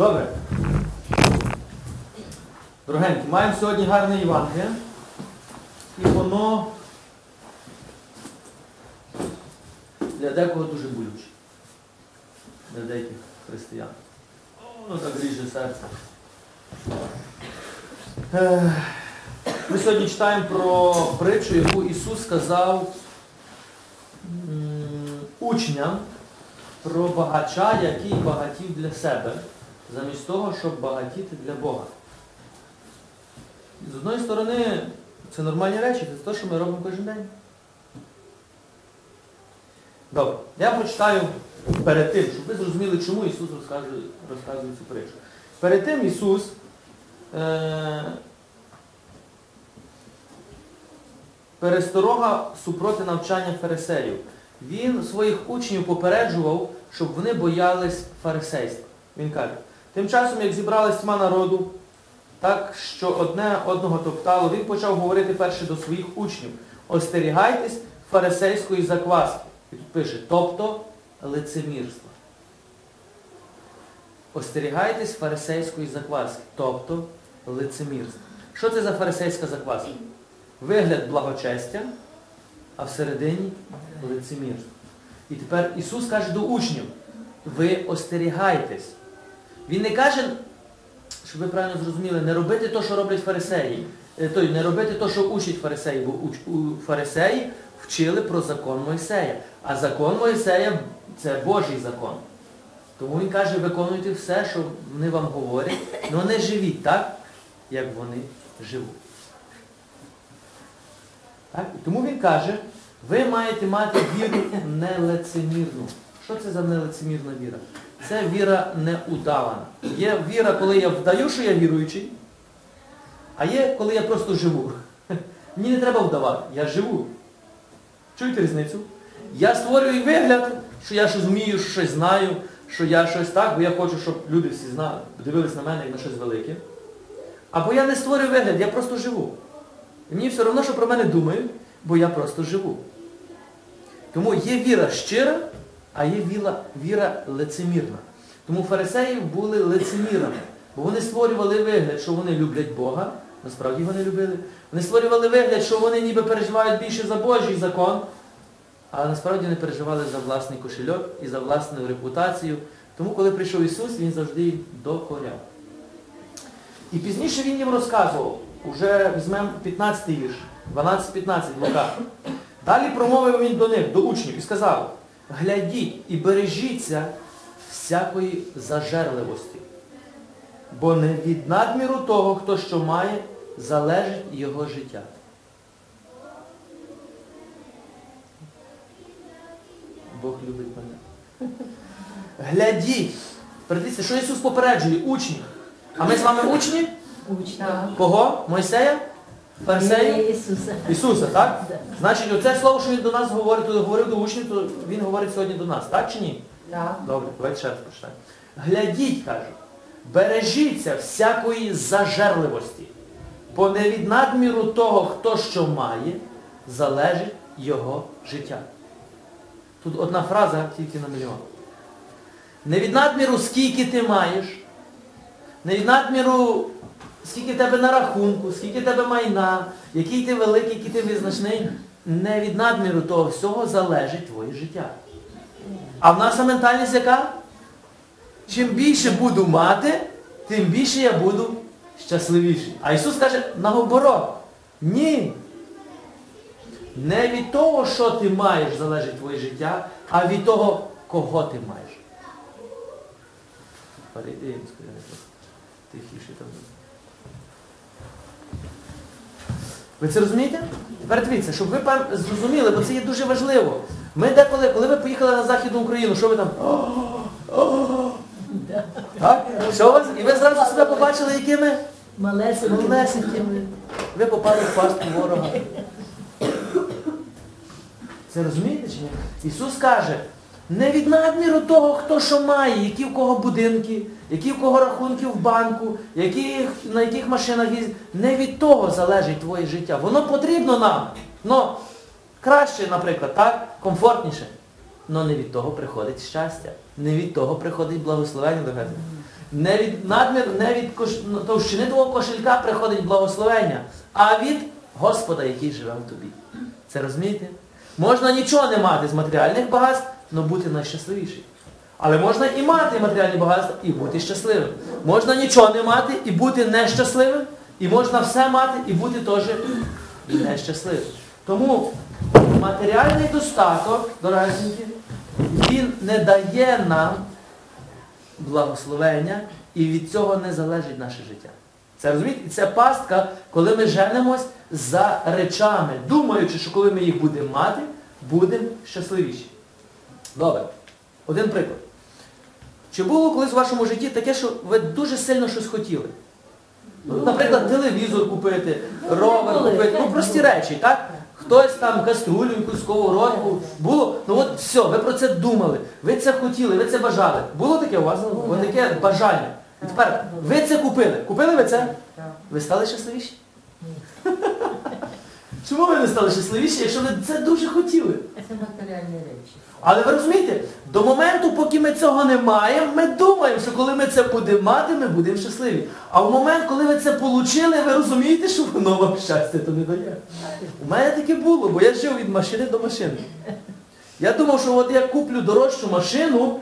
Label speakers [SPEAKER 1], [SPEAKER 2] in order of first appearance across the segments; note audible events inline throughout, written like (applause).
[SPEAKER 1] Добре. Дорогенькі, маємо сьогодні гарне Євангеліє. І воно для декого дуже болюче. Для деяких християн. Воно так ріже серце. Е, Ми сьогодні читаємо про притчу, яку Ісус сказав учням про багача, який багатів для себе, замість того, щоб багатіти для Бога. З одної сторони, це нормальні речі, це те, що ми робимо кожен день. Добре, я прочитаю перед тим, щоб ви зрозуміли, чому Ісус розказує, розказує цю притчу. Перед тим Ісус е, пересторога супроти навчання фарисеїв. Він своїх учнів попереджував, щоб вони боялись фарисейства. Він каже, тим часом, як зібралась тьма народу, так що одне одного топтало, він почав говорити перше до своїх учнів. Остерігайтесь фарисейської закваски. І тут пише, тобто лицемірства. Остерігайтесь фарисейської закваски, тобто лицемірства. Що це за фарисейська закваска? Вигляд благочестя, а всередині лицемірство. І тепер Ісус каже до учнів, ви остерігайтесь. Він не каже, щоб ви правильно зрозуміли, не робити те, що роблять фарисеї. Той, не робити те, що учать фарисеї, бо фарисеї вчили про закон Мойсея. А закон Мойсея це Божий закон. Тому він каже, виконуйте все, що вони вам говорять, але не живіть так, як вони живуть. Так? Тому він каже, ви маєте мати віру нелицемірну. Що це за нелицемірна віра? Це віра неудавана. Є віра, коли я вдаю, що я віруючий, а є, коли я просто живу. (laughs) Мені не треба вдавати, я живу. Чуєте різницю? Я створюю вигляд, що я щось вмію, що щось знаю, що я щось так, бо я хочу, щоб люди всі знали, дивились на мене як на щось велике. Або я не створюю вигляд, я просто живу. І мені все одно, що про мене думають, бо я просто живу. Тому є віра щира, а є віра, віра лицемірна. Тому фарисеї були лицемірами, бо вони створювали вигляд, що вони люблять Бога, насправді вони любили. Вони створювали вигляд, що вони ніби переживають більше за Божий закон, але насправді не переживали за власний кошельок і за власну репутацію. Тому, коли прийшов Ісус, Він завжди докоряв. І пізніше Він їм розказував, уже візьмемо 15 вірш, 12-15 Лука. Далі промовив він до них, до учнів, і сказав, глядіть і бережіться всякої зажерливості, бо не від надміру того, хто що має, залежить його життя. Бог любить мене. Глядіть. Придивіться, що Ісус попереджує? Учні. А ми з вами учні?
[SPEAKER 2] Учня.
[SPEAKER 1] Кого? Мойсея? Фарисеїв?
[SPEAKER 2] Ісуса.
[SPEAKER 1] Ісуса, так?
[SPEAKER 2] Да.
[SPEAKER 1] Значить, оце слово, що він до нас говорить, то говорив до учнів, то він говорить сьогодні до нас, так чи ні?
[SPEAKER 2] Да.
[SPEAKER 1] Добре, давайте ще раз прочитаємо. Глядіть, каже, бережіться всякої зажерливості, бо не від надміру того, хто що має, залежить його життя. Тут одна фраза тільки на мільйон. Не від надміру, скільки ти маєш, не від надміру, скільки тебе на рахунку, скільки в тебе майна, який ти великий, який ти визначний, не від надміру того всього залежить твоє життя. А в наша ментальність яка? Чим більше буду мати, тим більше я буду щасливіший. А Ісус каже, наоборот, ні. Не від того, що ти маєш, залежить твоє життя, а від того, кого ти маєш. Перейди, тихіше там. Ви це розумієте? Тепер дивіться, щоб ви зрозуміли, бо це є дуже важливо. Ми деколи, коли ви поїхали на Західну Україну, що ви там? Так? Що вас? І ви зразу себе побачили, якими малесенькими. Ви попали в пастку ворога. Це розумієте чи ні? Ісус каже, не від надміру того, хто що має, які в кого будинки, які в кого рахунки в банку, які, на яких машинах їздять. Не від того залежить твоє життя. Воно потрібно нам. Но краще, наприклад, так, комфортніше. Но не від того приходить щастя. Не від того приходить благословення до тебе. Не від надмір, не від товщини твого кошелька приходить благословення, а від Господа, який живе в тобі. Це розумієте? Можна нічого не мати з матеріальних багатств, але бути найщасливішим. Але можна і мати матеріальні багатства, і бути щасливим. Можна нічого не мати і бути нещасливим, і можна все мати і бути теж нещасливим. Тому матеріальний достаток, дорогесенькі, він не дає нам благословення, і від цього не залежить наше життя. Це розумієте? І це пастка, коли ми женимось за речами, думаючи, що коли ми їх будемо мати, будемо щасливіші. Добре. Один приклад. Чи було колись в вашому житті таке, що ви дуже сильно щось хотіли? Ну, Наприклад, телевізор купити, ровер купити, ну прості речі, так? Хтось там каструлю, якусь сковородку. Було, ну от все, ви про це думали, ви це хотіли, ви це бажали. Було таке у вас?
[SPEAKER 2] Було,
[SPEAKER 1] От таке бажання. І тепер ви це купили. Купили ви це? Ви стали щасливіші? (laughs) Чому ви не стали щасливіші, якщо ви це дуже хотіли?
[SPEAKER 2] Це матеріальні речі.
[SPEAKER 1] Але ви розумієте, до моменту, поки ми цього не маємо, ми думаємо, що коли ми це будемо мати, ми будемо щасливі. А в момент, коли ви це отримали, ви розумієте, що воно вам щастя то не дає. У мене таке було, бо я жив від машини до машини. Я думав, що от я куплю дорожчу машину,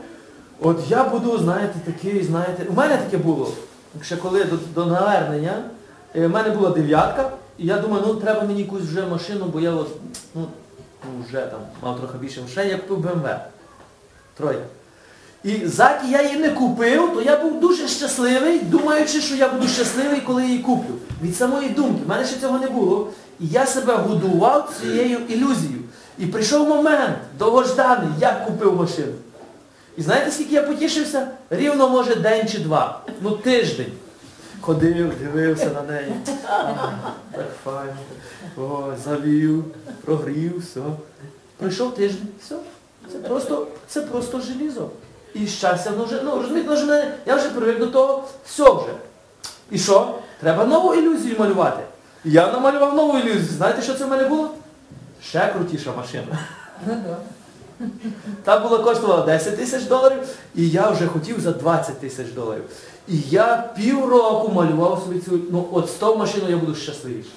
[SPEAKER 1] от я буду, знаєте, такий, знаєте, у мене таке було. Ще коли до, до навернення, е, в мене була дев'ятка, і я думаю, ну треба мені якусь вже машину, бо я от, ну, вже там мав трохи більше грошей, я купив БМВ. Троє. І заки я її не купив, то я був дуже щасливий, думаючи, що я буду щасливий, коли її куплю. Від самої думки. В мене ще цього не було. І я себе годував цією ілюзією. І прийшов момент, довгожданий, я купив машину. І знаєте, скільки я потішився? Рівно, може, день чи два. Ну, тиждень. Ходив, дивився на неї. Так файно. Завів, прогрів, все. Пройшов тиждень, все. Це просто, це просто желізо. І щастя, воно вже, ну, розумієте, воно вже я вже привик до того, все вже. І що? Треба нову ілюзію малювати. І я намалював нову ілюзію. Знаєте, що це в мене було? Ще крутіша машина. Та була коштувала 10 тисяч доларів, і я вже хотів за 20 тисяч доларів. І я півроку малював собі цю, ну от з того машину я буду щасливіший.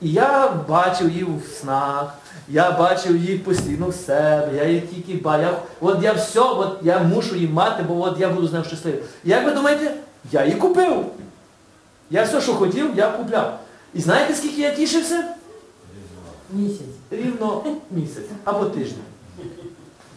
[SPEAKER 1] І я бачив її в снах, я бачив її постійно в себе, я її тільки бачив. От я все, от я мушу її мати, бо от я буду з нею щасливий. І як ви думаєте, я її купив. Я все, що хотів, я купляв. І знаєте, скільки я тішився?
[SPEAKER 2] Місяць.
[SPEAKER 1] Рівно місяць або тиждень.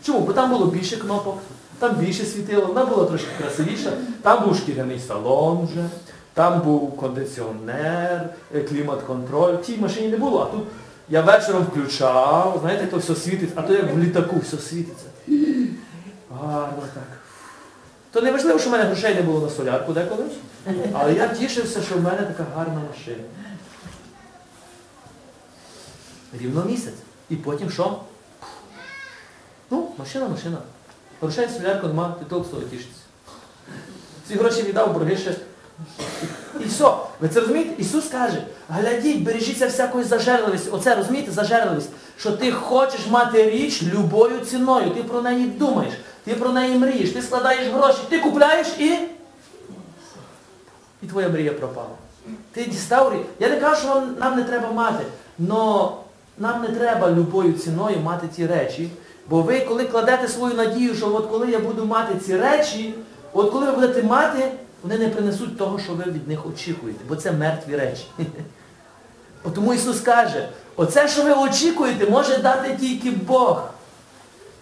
[SPEAKER 1] Чому? Бо там було більше кнопок, там більше світило, вона була трошки красивіша, там був шкіряний салон вже, там був кондиціонер, е, клімат-контроль. В тій машині не було, а тут я вечором включав, знаєте, то все світить, а то як в літаку все світиться. Гарно так. То не важливо, що в мене грошей не було на солярку деколи, але я тішився, що в мене така гарна машина. Рівно місяць. І потім що? Ну, машина, машина. Грошей солярку нема, ти толк стоїть тішитися. Ці гроші віддав, борги ще. І все. Ви це розумієте? Ісус каже, глядіть, бережіться всякої зажерливості. Оце розумієте, зажерливість, що ти хочеш мати річ любою ціною, ти про неї думаєш, ти про неї мрієш, ти складаєш гроші, ти купляєш і. І твоя мрія пропала. Ти дістав річ. Я не кажу, що нам не треба мати, але нам не треба любою ціною мати ці речі. Бо ви, коли кладете свою надію, що от коли я буду мати ці речі, от коли ви будете мати, вони не принесуть того, що ви від них очікуєте, бо це мертві речі. (laughs) Тому Ісус каже, оце, що ви очікуєте, може дати тільки Бог.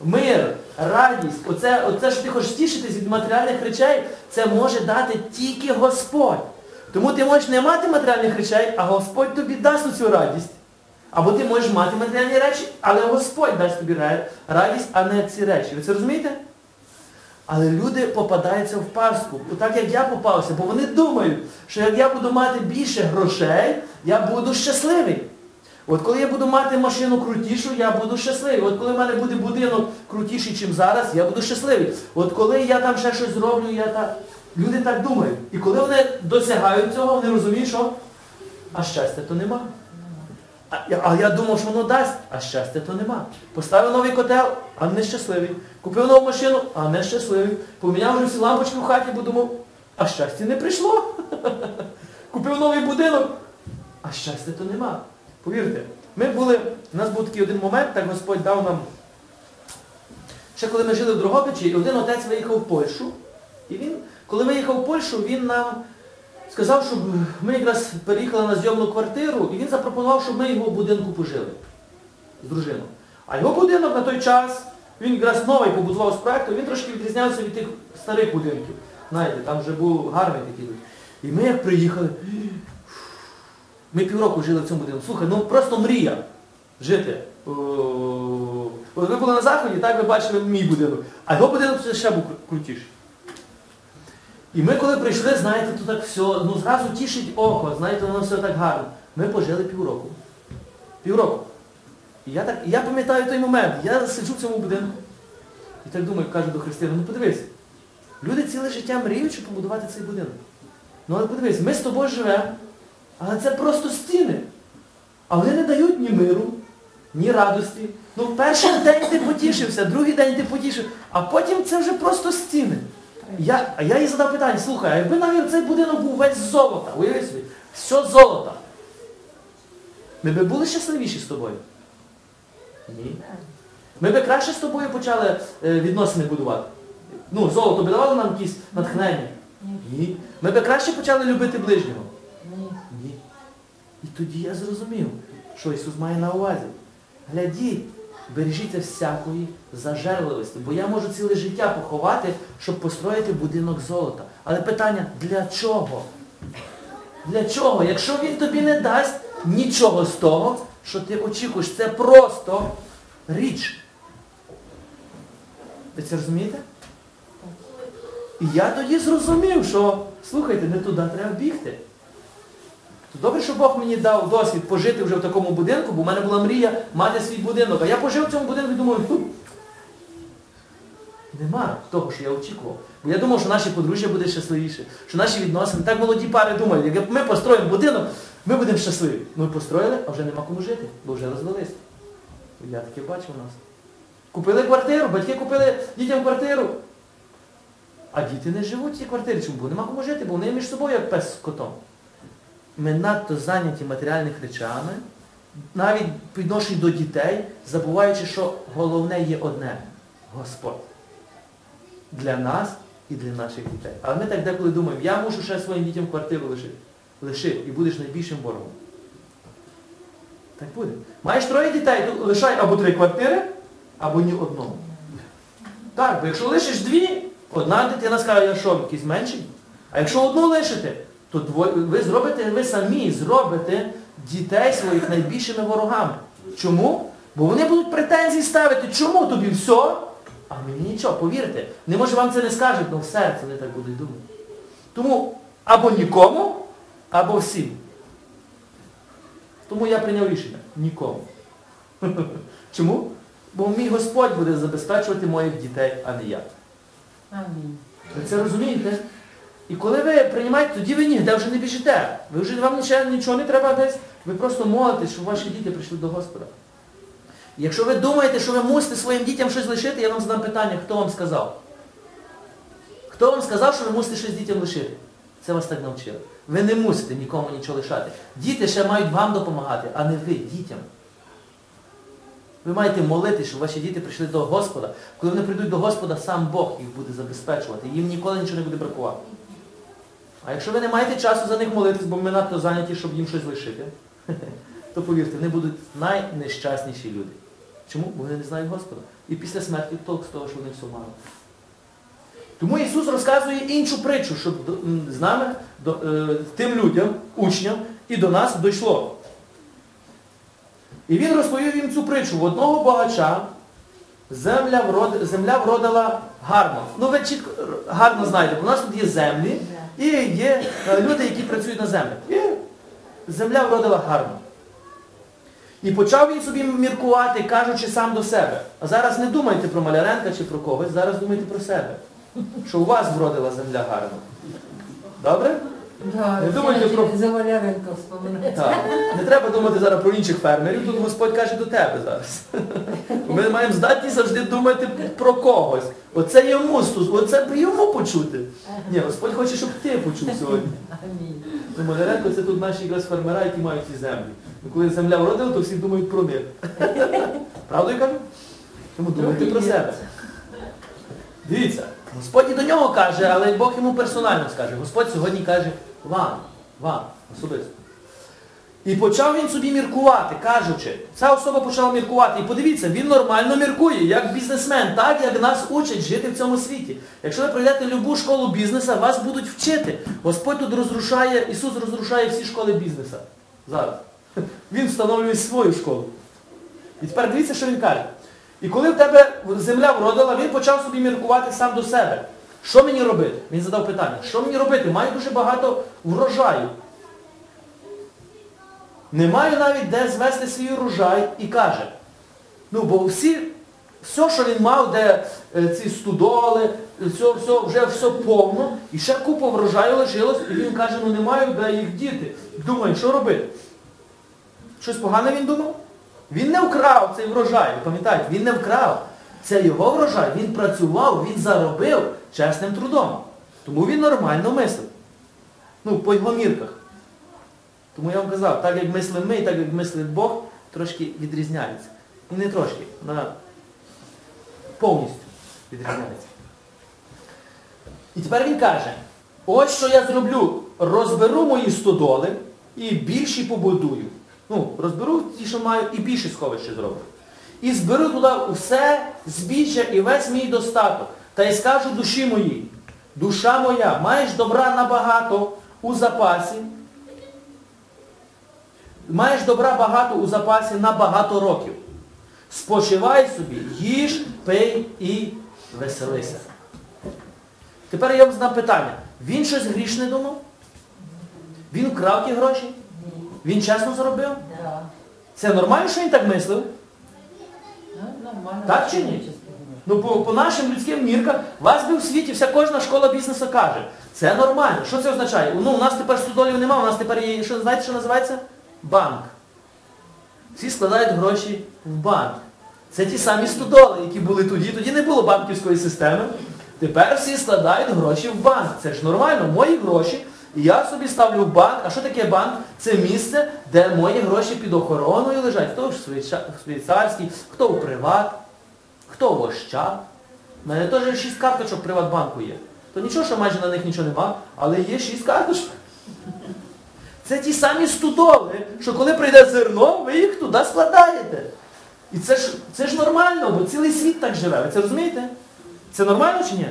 [SPEAKER 1] Мир, радість, оце, оце, що ти хочеш тішитись від матеріальних речей, це може дати тільки Господь. Тому ти можеш не мати матеріальних речей, а Господь тобі дасть цю радість. Або ти можеш мати матеріальні речі, але Господь дасть тобі радість, а не ці речі. Ви це розумієте? Але люди попадаються в пастку, так як я попався, бо вони думають, що як я буду мати більше грошей, я буду щасливий. От коли я буду мати машину крутішу, я буду щасливий. От коли в мене буде будинок крутіший, ніж зараз, я буду щасливий. От коли я там ще щось зроблю, я так... Люди так думають. І коли вони досягають цього, вони розуміють, що а щастя то нема. А, я- думав, що воно дасть, а щастя то нема. Поставив новий котел, а не щасливий. Купив нову машину, а не щасливий. Поміняв вже всі лампочки в хаті, бо думав, а щастя не прийшло. (laughs) Купив новий будинок, а щастя то нема. Повірте, ми були, у нас був такий один момент, так Господь дав нам. Ще коли ми жили в Дрогобичі, один отець виїхав в Польщу. І він, коли виїхав в Польщу, він нам сказав, щоб ми якраз переїхали на зйомну квартиру, і він запропонував, щоб ми його в будинку пожили з дружиною. А його будинок на той час, він якраз новий побудував з проекту, він трошки відрізнявся від тих старих будинків. Знаєте, там вже був гарний такий. І ми як приїхали, ми півроку жили в цьому будинку. Слухай, ну просто мрія жити. Ви були на заході, так ви бачили мій будинок. А його будинок ще був крутіший. І ми коли прийшли, знаєте, то так все, ну зразу тішить око, знаєте, воно все так гарно. Ми пожили півроку. Півроку. І я так, я пам'ятаю той момент, я сиджу в цьому будинку. І так думаю, кажу до Христини, ну подивись, люди ціле життя мріють, щоб побудувати цей будинок. Ну але подивись, ми з тобою живемо, але це просто стіни. А вони не дають ні миру, ні радості. Ну, перший день ти потішився, другий день ти потішив, а потім це вже просто стіни. Я, а я їй задав питання, слухай, а якби навіть цей будинок був весь з золота, уяви собі, все золото. Ми би були щасливіші з тобою? Ні. Ми би краще з тобою почали е, відносини будувати. Ну, золото би давало нам якісь натхнення.
[SPEAKER 2] Ні.
[SPEAKER 1] Ми би краще почали любити ближнього.
[SPEAKER 2] Ні.
[SPEAKER 1] І тоді я зрозумів, що Ісус має на увазі. Глядіть, бережіться всякої зажерливості, бо я можу ціле життя поховати, щоб построїти будинок золота. Але питання, для чого? Для чого? Якщо він тобі не дасть нічого з того, що ти очікуєш, це просто річ. Ви це розумієте? І я тоді зрозумів, що, слухайте, не туди треба бігти. То добре, що Бог мені дав досвід пожити вже в такому будинку, бо в мене була мрія мати свій будинок. А я пожив в цьому будинку і думаю, «Фу, нема того, що я очікував. Бо я думав, що наше подружжя буде щасливіше, що наші відносини, так молоді пари думають, як ми построїмо будинок, ми будемо щасливі. Ми построїли, а вже нема кому жити, бо вже розвелися. Я таке бачив у нас. Купили квартиру, батьки купили дітям квартиру. А діти не живуть в цій квартирі. Чому? Бо нема кому жити, бо вони між собою як пес з котом. Ми надто зайняті матеріальними речами, навіть по до дітей, забуваючи, що головне є одне Господь. Для нас і для наших дітей. Але ми так деколи думаємо, я мушу ще своїм дітям квартиру лишити. Лишив і будеш найбільшим ворогом. Так буде. Маєш троє дітей, то лишай або три квартири, або ні одного. Так, бо якщо лишиш дві, одна дитина скаже, я що, якийсь менший? А якщо одну лишите, то ви зробите, ви самі зробите дітей своїх найбільшими ворогами. Чому? Бо вони будуть претензії ставити, чому тобі все, а мені нічого, повірте. Не може вам це не скажуть, але в серці вони так будуть думати. Тому або нікому, або всім. Тому я прийняв рішення. Нікому. (laughs) Чому? Бо мій Господь буде забезпечувати моїх дітей, а не я.
[SPEAKER 2] Амінь.
[SPEAKER 1] Ви це розумієте? І коли ви приймаєте, тоді ви ніде вже не біжите. Ви вже вам нічого, нічого не треба десь. Ви просто молитесь, щоб ваші діти прийшли до Господа. Якщо ви думаєте, що ви мусите своїм дітям щось лишити, я вам задам питання, хто вам сказав? Хто вам сказав, що ви мусите щось дітям лишити? Це вас так навчили. Ви не мусите нікому нічого лишати. Діти ще мають вам допомагати, а не ви дітям. Ви маєте молитись, щоб ваші діти прийшли до Господа. Коли вони прийдуть до Господа, сам Бог їх буде забезпечувати. Їм ніколи нічого не буде бракувати. А якщо ви не маєте часу за них молитись, бо ми надто зайняті, щоб їм щось лишити, (laughs) то повірте, вони будуть найнещасніші люди. Чому? Бо вони не знають Господа. І після смерті толк з того, що вони все мали. Тому Ісус розказує іншу притчу, щоб з нами, до, е, тим людям, учням, і до нас дійшло. І він розповів їм цю притчу. В одного багача земля, врод... земля вродила гарно. Ну ви чітко гарно знаєте, бо у нас тут є землі і є е, люди, які працюють на землях. І земля вродила гарно. І почав він собі міркувати, кажучи сам до себе. А зараз не думайте про Маляренка чи про когось, зараз думайте про себе. Що у вас вродила земля гарно. Добре?
[SPEAKER 2] Да,
[SPEAKER 1] Не думайте про-
[SPEAKER 2] Заваляренко вспоминати.
[SPEAKER 1] Так. Не треба думати зараз про інших фермерів, тут Господь каже до тебе зараз. Ми маємо здатність завжди думати про когось. Оце йому, стос- оце б йому почути. Ні, Господь хоче, щоб ти почув сьогодні.
[SPEAKER 2] Амінь.
[SPEAKER 1] Ну, Маляренко це тут наші якраз фермера, які мають ці землі. Ну, коли земля вродила, то всі думають про них. Правду я кажу? Тому думайте про себе. Дивіться, Господь і до нього каже, але Бог йому персонально скаже. Господь сьогодні каже вам, вам, особисто. І почав він собі міркувати, кажучи, ця особа почала міркувати. І подивіться, він нормально міркує, як бізнесмен, так як нас учать жити в цьому світі. Якщо ви прийдете в любу школу бізнесу, вас будуть вчити. Господь тут розрушає, Ісус розрушає всі школи бізнесу. Зараз. (laughs) Він встановлює свою школу. І тепер дивіться, що він каже. І коли в тебе земля вродила, він почав собі міркувати сам до себе. Що мені робити? Він задав питання, що мені робити? Маю дуже багато врожаю. Не маю навіть де звести свій урожай і каже. Ну, бо всі, все, що він мав, де е, ці студоли, все, все, вже все повно, і ще купа врожаю лишилось, і він каже, ну не маю де їх діти. Думаю, що робити? Щось погане він думав? Він не вкрав цей врожай, пам'ятаєте, він не вкрав. Це його врожай, він працював, він заробив чесним трудом. Тому він нормально мислив. Ну, по його мірках. Тому я вам казав, так як мислимо ми так як мислить Бог, трошки відрізняється. І не трошки, на повністю відрізняється. І тепер він каже, ось що я зроблю, розберу мої стодоли і більші побудую. Ну, розберу ті, що маю, і більше сховище зроблю. І зберу туди усе збіччя і весь мій достаток. Та й скажу душі моїй, душа моя, маєш добра набагато у запасі, маєш добра багато у запасі на багато років. Спочивай собі, їж, пий і веселися. Тепер я вам задам питання. Він щось грішне думав? Він вкрав ті гроші? Він чесно заробив?
[SPEAKER 2] Да.
[SPEAKER 1] Це нормально, що він так мислив?
[SPEAKER 2] Нормально.
[SPEAKER 1] Так чи ні? Ну, по, по нашим людським міркам, вас би в світі, вся кожна школа бізнесу каже. Це нормально. Що це означає? Ну, у нас тепер студолів немає, у нас тепер є, що, знаєте, що називається? Банк. Всі складають гроші в банк. Це ті самі студоли, які були тоді. Тоді не було банківської системи. Тепер всі складають гроші в банк. Це ж нормально, мої гроші. Я собі ставлю банк. А що таке банк? Це місце, де мої гроші під охороною лежать. Хто в швейцарській, хто в приват, хто в Ощад. У мене теж шість карточок Приватбанку є. То нічого, що майже на них нічого нема, але є шість карточок. Це ті самі студоли, що коли прийде зерно, ви їх туди складаєте. І це ж, це ж нормально, бо цілий світ так живе. Ви це розумієте? Це нормально чи ні?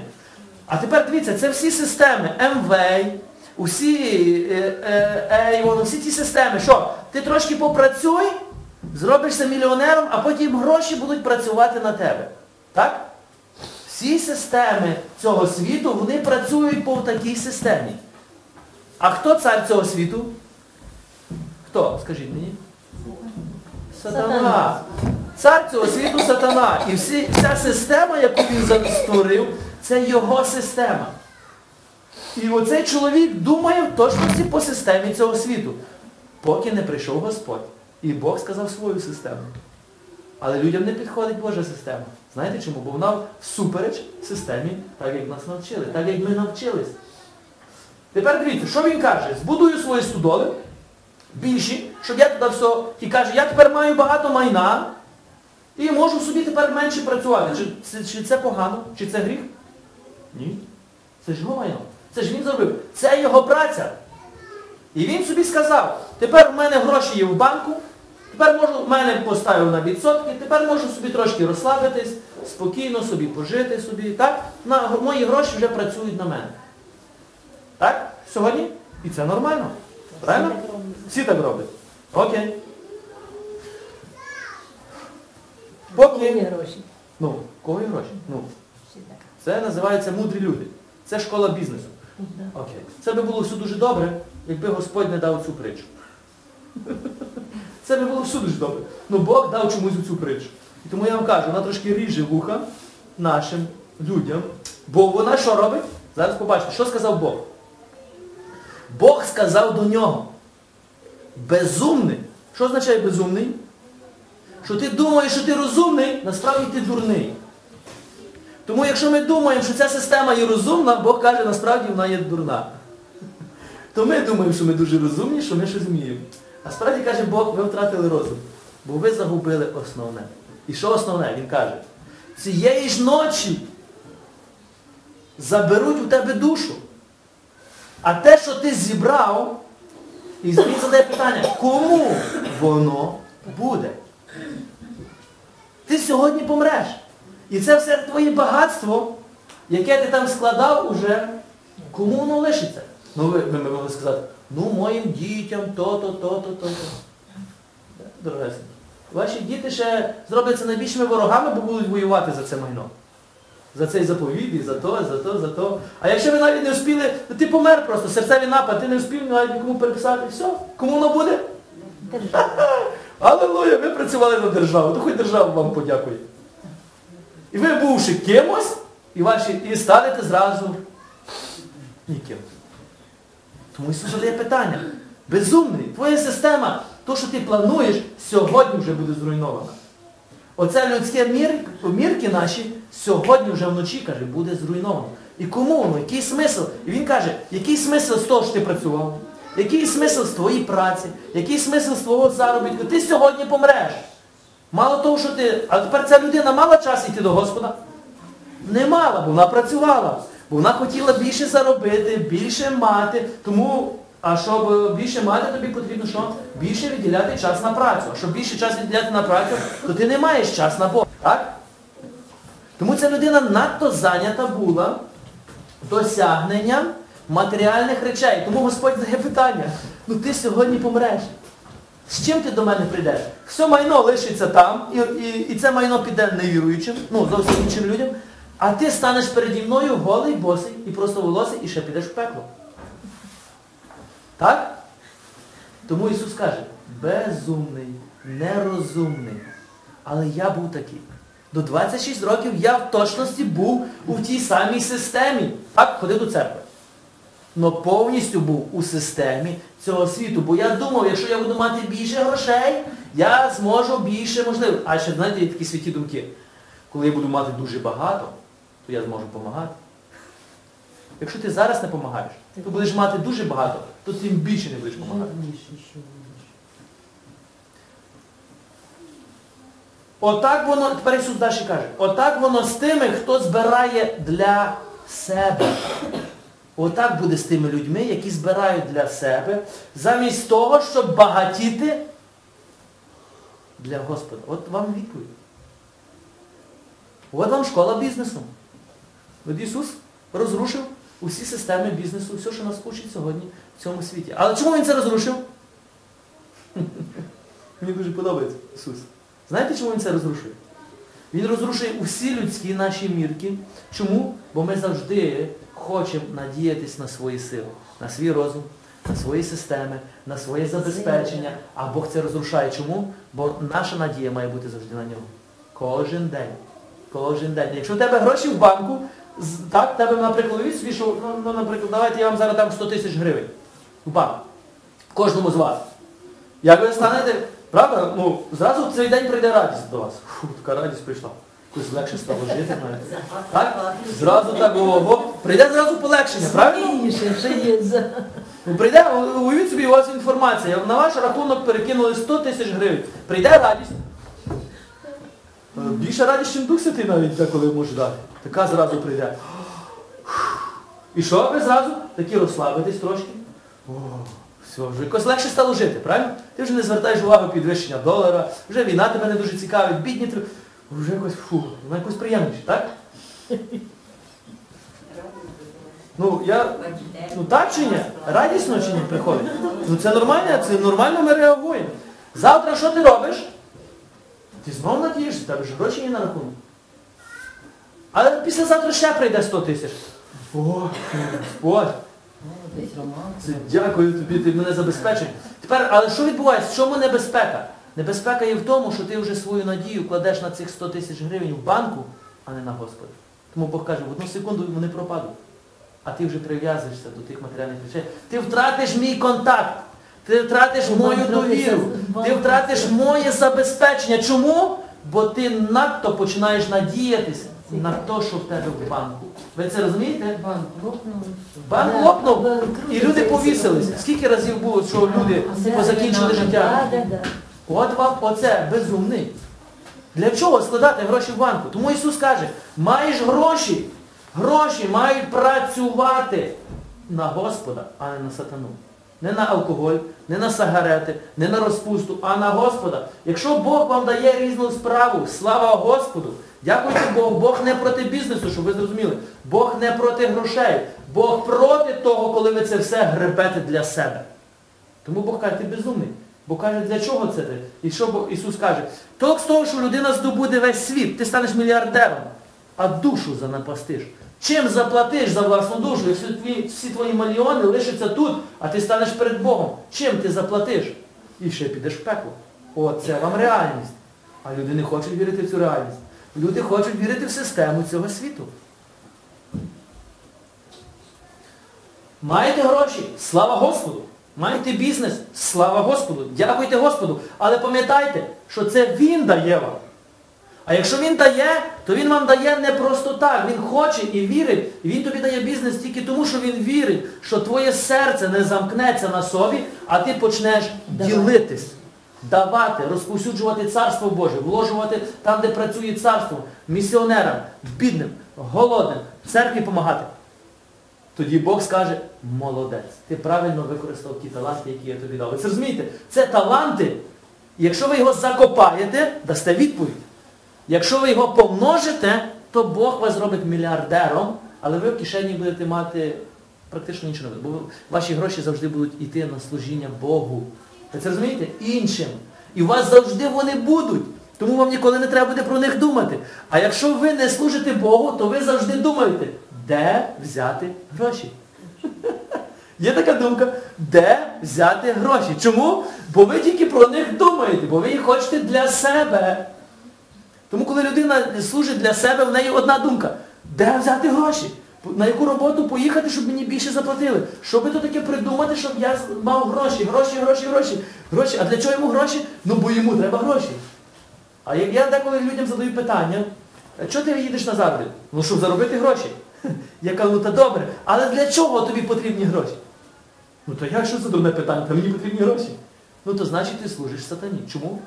[SPEAKER 1] А тепер дивіться, це всі системи МВ, усі е, е, Avon, всі ті системи. Що? Ти трошки попрацюй, зробишся мільйонером, а потім гроші будуть працювати на тебе. Так? Всі системи цього світу, вони працюють по такій системі. А хто цар цього світу? Хто? Скажіть мені. Сатана. Цар цього світу сатана. І всі, вся система, яку він створив, це його система. І оцей чоловік думає в точності по системі цього світу, поки не прийшов Господь. І Бог сказав свою систему. Але людям не підходить Божа система. Знаєте чому? Бо вона всупереч системі, так як нас навчили, так як ми навчились. Тепер дивіться, що він каже? Збудую свої студоли, більші, щоб я туди все. І каже, я тепер маю багато майна і можу собі тепер менше працювати. Чи чи це погано? Чи це гріх? Ні. Це ж його майно. Це ж він зробив. Це його праця. І він собі сказав, тепер в мене гроші є в банку, тепер можу, в мене поставив на відсотки, тепер можу собі трошки розслабитись, спокійно собі пожити собі. Так? На, мої гроші вже працюють на мене. Так? Сьогодні? І це нормально. Правильно? Всі так роблять. Окей.
[SPEAKER 2] Кого є
[SPEAKER 1] Поки.
[SPEAKER 2] гроші?
[SPEAKER 1] Ну, кого є гроші? Ну, це називається мудрі люди. Це школа бізнесу. Окей. Це би було все дуже добре, якби Господь не дав цю притчу. Це би було все дуже добре. Ну Бог дав чомусь цю притчу. І тому я вам кажу, вона трошки ріже вуха нашим людям. Бо вона що робить? Зараз побачите, що сказав Бог. Бог сказав до нього. Безумний. Що означає безумний? Що ти думаєш, що ти розумний, насправді ти дурний. Тому якщо ми думаємо, що ця система є розумна, Бог каже, насправді вона є дурна. То ми думаємо, що ми дуже розумні, що ми щось вміємо. А справді каже Бог, ви втратили розум, бо ви загубили основне. І що основне? Він каже, цієї ж ночі заберуть у тебе душу. А те, що ти зібрав, і він задає питання, кому воно буде? Ти сьогодні помреш. І це все твоє багатство, яке ти там складав уже, кому воно лишиться? Ну, ви, ми, ми могли сказати, ну моїм дітям то-то, то-то, то-то. Ваші діти ще зробляться найбільшими ворогами, бо будуть воювати за це майно. За цей заповіт, і за то, за то, за то. А якщо ви навіть не встигли, то ти помер просто, серцевий напад, ти не встиг навіть нікому переписати. Все, кому воно буде? (laughs) Аллилуйя, ви працювали на державу, то хоч держава вам подякує. І ви, бувши кимось, і, ваші, і станете зразу ніким. Тому Ісус задає питання. Безумний, твоя система, то, що ти плануєш, сьогодні вже буде зруйнована. Оце людське мір, мірки наші сьогодні вже вночі, каже, буде зруйновано. І кому воно? Який смисл? І він каже, який смисл з того, що ти працював? Який смисл з твоєї праці? Який смисл з твого заробітку? Ти сьогодні помреш. Мало того, що ти... А тепер ця людина мала час йти до Господа? Не мала, бо вона працювала. Бо вона хотіла більше заробити, більше мати. Тому, а щоб більше мати, тобі потрібно що? Більше відділяти час на працю. А щоб більше час відділяти на працю, то ти не маєш час на Бога. Так? Тому ця людина надто зайнята була досягненням матеріальних речей. Тому Господь задає питання, ну ти сьогодні помреш. З чим ти до мене прийдеш? Все майно лишиться там, і, і, і це майно піде невіруючим, ну, зовсім іншим людям, а ти станеш переді мною голий, босий і просто волосий, і ще підеш в пекло. Так? Тому Ісус каже, безумний, нерозумний. Але я був такий. До 26 років я в точності був у тій самій системі. Так, ходив до церкви. Но повністю був у системі цього світу. Бо я думав, якщо я буду мати більше грошей, я зможу більше можливо. А ще, знаєте, є такі святі думки. Коли я буду мати дуже багато, то я зможу допомагати. Якщо ти зараз не допомагаєш, то будеш мати дуже багато, то тим більше не будеш допомагати. Отак воно, тепер Ісус далі каже, отак воно з тими, хто збирає для себе. Отак буде з тими людьми, які збирають для себе, замість того, щоб багатіти для Господа. От вам відповідь. От вам школа бізнесу. От Ісус розрушив усі системи бізнесу, все, що нас учить сьогодні в цьому світі. Але чому Він це розрушив? (laughs) Мені дуже подобається Ісус. Знаєте, чому Він це розрушує? Він розрушує усі людські наші мірки. Чому? Бо ми завжди хочемо надіятись на свої сили, на свій розум, на свої системи, на своє забезпечення. А Бог це розрушає. Чому? Бо наша надія має бути завжди на нього. Кожен день. Кожен день. Якщо в тебе гроші в банку, так, тебе, наприклад, уявіть що, ну, ну, наприклад, давайте я вам зараз дам 100 тисяч гривень в банк. Кожному з вас. Як ви станете, правда, ну, зразу в цей день прийде радість до вас. Фу, така радість прийшла. Якось легше стало жити навіть. Так? Зразу так, ого, прийде зразу полегшення, правильно?
[SPEAKER 2] Більше, що є за...
[SPEAKER 1] Ну, прийде, уявіть собі, у вас інформація, на ваш рахунок перекинули 100 тисяч гривень. Прийде радість. Е, Більше радість, ніж Дух Святий навіть деколи може дати. Така зразу прийде. І що ви зразу? Такі розслабитесь трошки. О, все, вже якось легше стало жити, правильно? Ти вже не звертаєш увагу підвищення долара, вже війна тебе не дуже цікавить, бідні ти. Вже якось фу, вона якось приємніше, так? Ну, я Ну так чи ні? Радісно чи ні приходить? Ну це нормально, це нормально ми реагуємо. Завтра що ти робиш? Ти знову надієшся, тебе ж гроші є на рахунок. Але післязавтра ще прийде 100 тисяч. О, Господь, це дякую тобі, ти мене забезпечив. Тепер, але що відбувається? В чому небезпека? Небезпека є в тому, що ти вже свою надію кладеш на цих 100 тисяч гривень в банку, а не на Господа. Тому Бог каже, в одну секунду вони пропадуть. а ти вже прив'язуєшся до тих матеріальних речей, ти втратиш мій контакт, ти втратиш мою довіру, ти втратиш моє забезпечення. Чому? Бо ти надто починаєш надіятися на те, що в тебе в банку. Ви це розумієте?
[SPEAKER 2] Банк лопнув.
[SPEAKER 1] Банк лопнув, і люди повісилися. Скільки разів було, що люди позакінчили життя? От вам оце безумний. Для чого складати гроші в банку? Тому Ісус каже, маєш гроші, гроші мають працювати на Господа, а не на сатану. Не на алкоголь, не на сигарети, не на розпусту, а на Господа. Якщо Бог вам дає різну справу, слава Господу, дякуйте Богу, Бог не проти бізнесу, щоб ви зрозуміли. Бог не проти грошей. Бог проти того, коли ви це все гребете для себе. Тому Бог каже, ти безумний. Бо каже, для чого це ти? І що Ісус каже? Толк з того, що людина здобуде весь світ, ти станеш мільярдером, а душу занапастиш. Чим заплатиш за власну душу, якщо твої, всі твої мільйони лишаться тут, а ти станеш перед Богом? Чим ти заплатиш? І ще підеш в пекло. О, це вам реальність. А люди не хочуть вірити в цю реальність. Люди хочуть вірити в систему цього світу. Маєте гроші? Слава Господу! Маєте бізнес? Слава Господу! Дякуйте Господу! Але пам'ятайте, що це Він дає вам. А якщо Він дає, то Він вам дає не просто так. Він хоче і вірить. І Він тобі дає бізнес тільки тому, що Він вірить, що твоє серце не замкнеться на собі, а ти почнеш ділитись, давати, розповсюджувати Царство Боже, вложувати там, де працює царство, місіонерам, бідним, голодним, церкві допомагати. Тоді Бог скаже, молодець, ти правильно використав ті таланти, які я тобі дав. Ви це розумієте? Це таланти. Якщо ви його закопаєте, дасте відповідь. Якщо ви його помножите, то Бог вас зробить мільярдером, але ви в кишені будете мати практично нічого. Бо ваші гроші завжди будуть йти на служіння Богу. Ви це розумієте? Іншим. І у вас завжди вони будуть. Тому вам ніколи не треба буде про них думати. А якщо ви не служите Богу, то ви завжди думаєте, де взяти гроші. Є така думка, де взяти гроші. Чому? Бо ви тільки про них думаєте, бо ви їх хочете для себе. Тому коли людина служить для себе, в неї одна думка. Де взяти гроші? На яку роботу поїхати, щоб мені більше заплатили? Що би то таке придумати, щоб я мав гроші, гроші, гроші, гроші. Гроші. А для чого йому гроші? Ну бо йому треба гроші. А я деколи людям задаю питання, «А чого ти їдеш на заробіт? Ну, щоб заробити гроші. Я кажу, та добре, але для чого тобі потрібні гроші? Ну то я що за дурне питання? Та мені потрібні гроші. Ну то значить ти служиш сатані. Чому?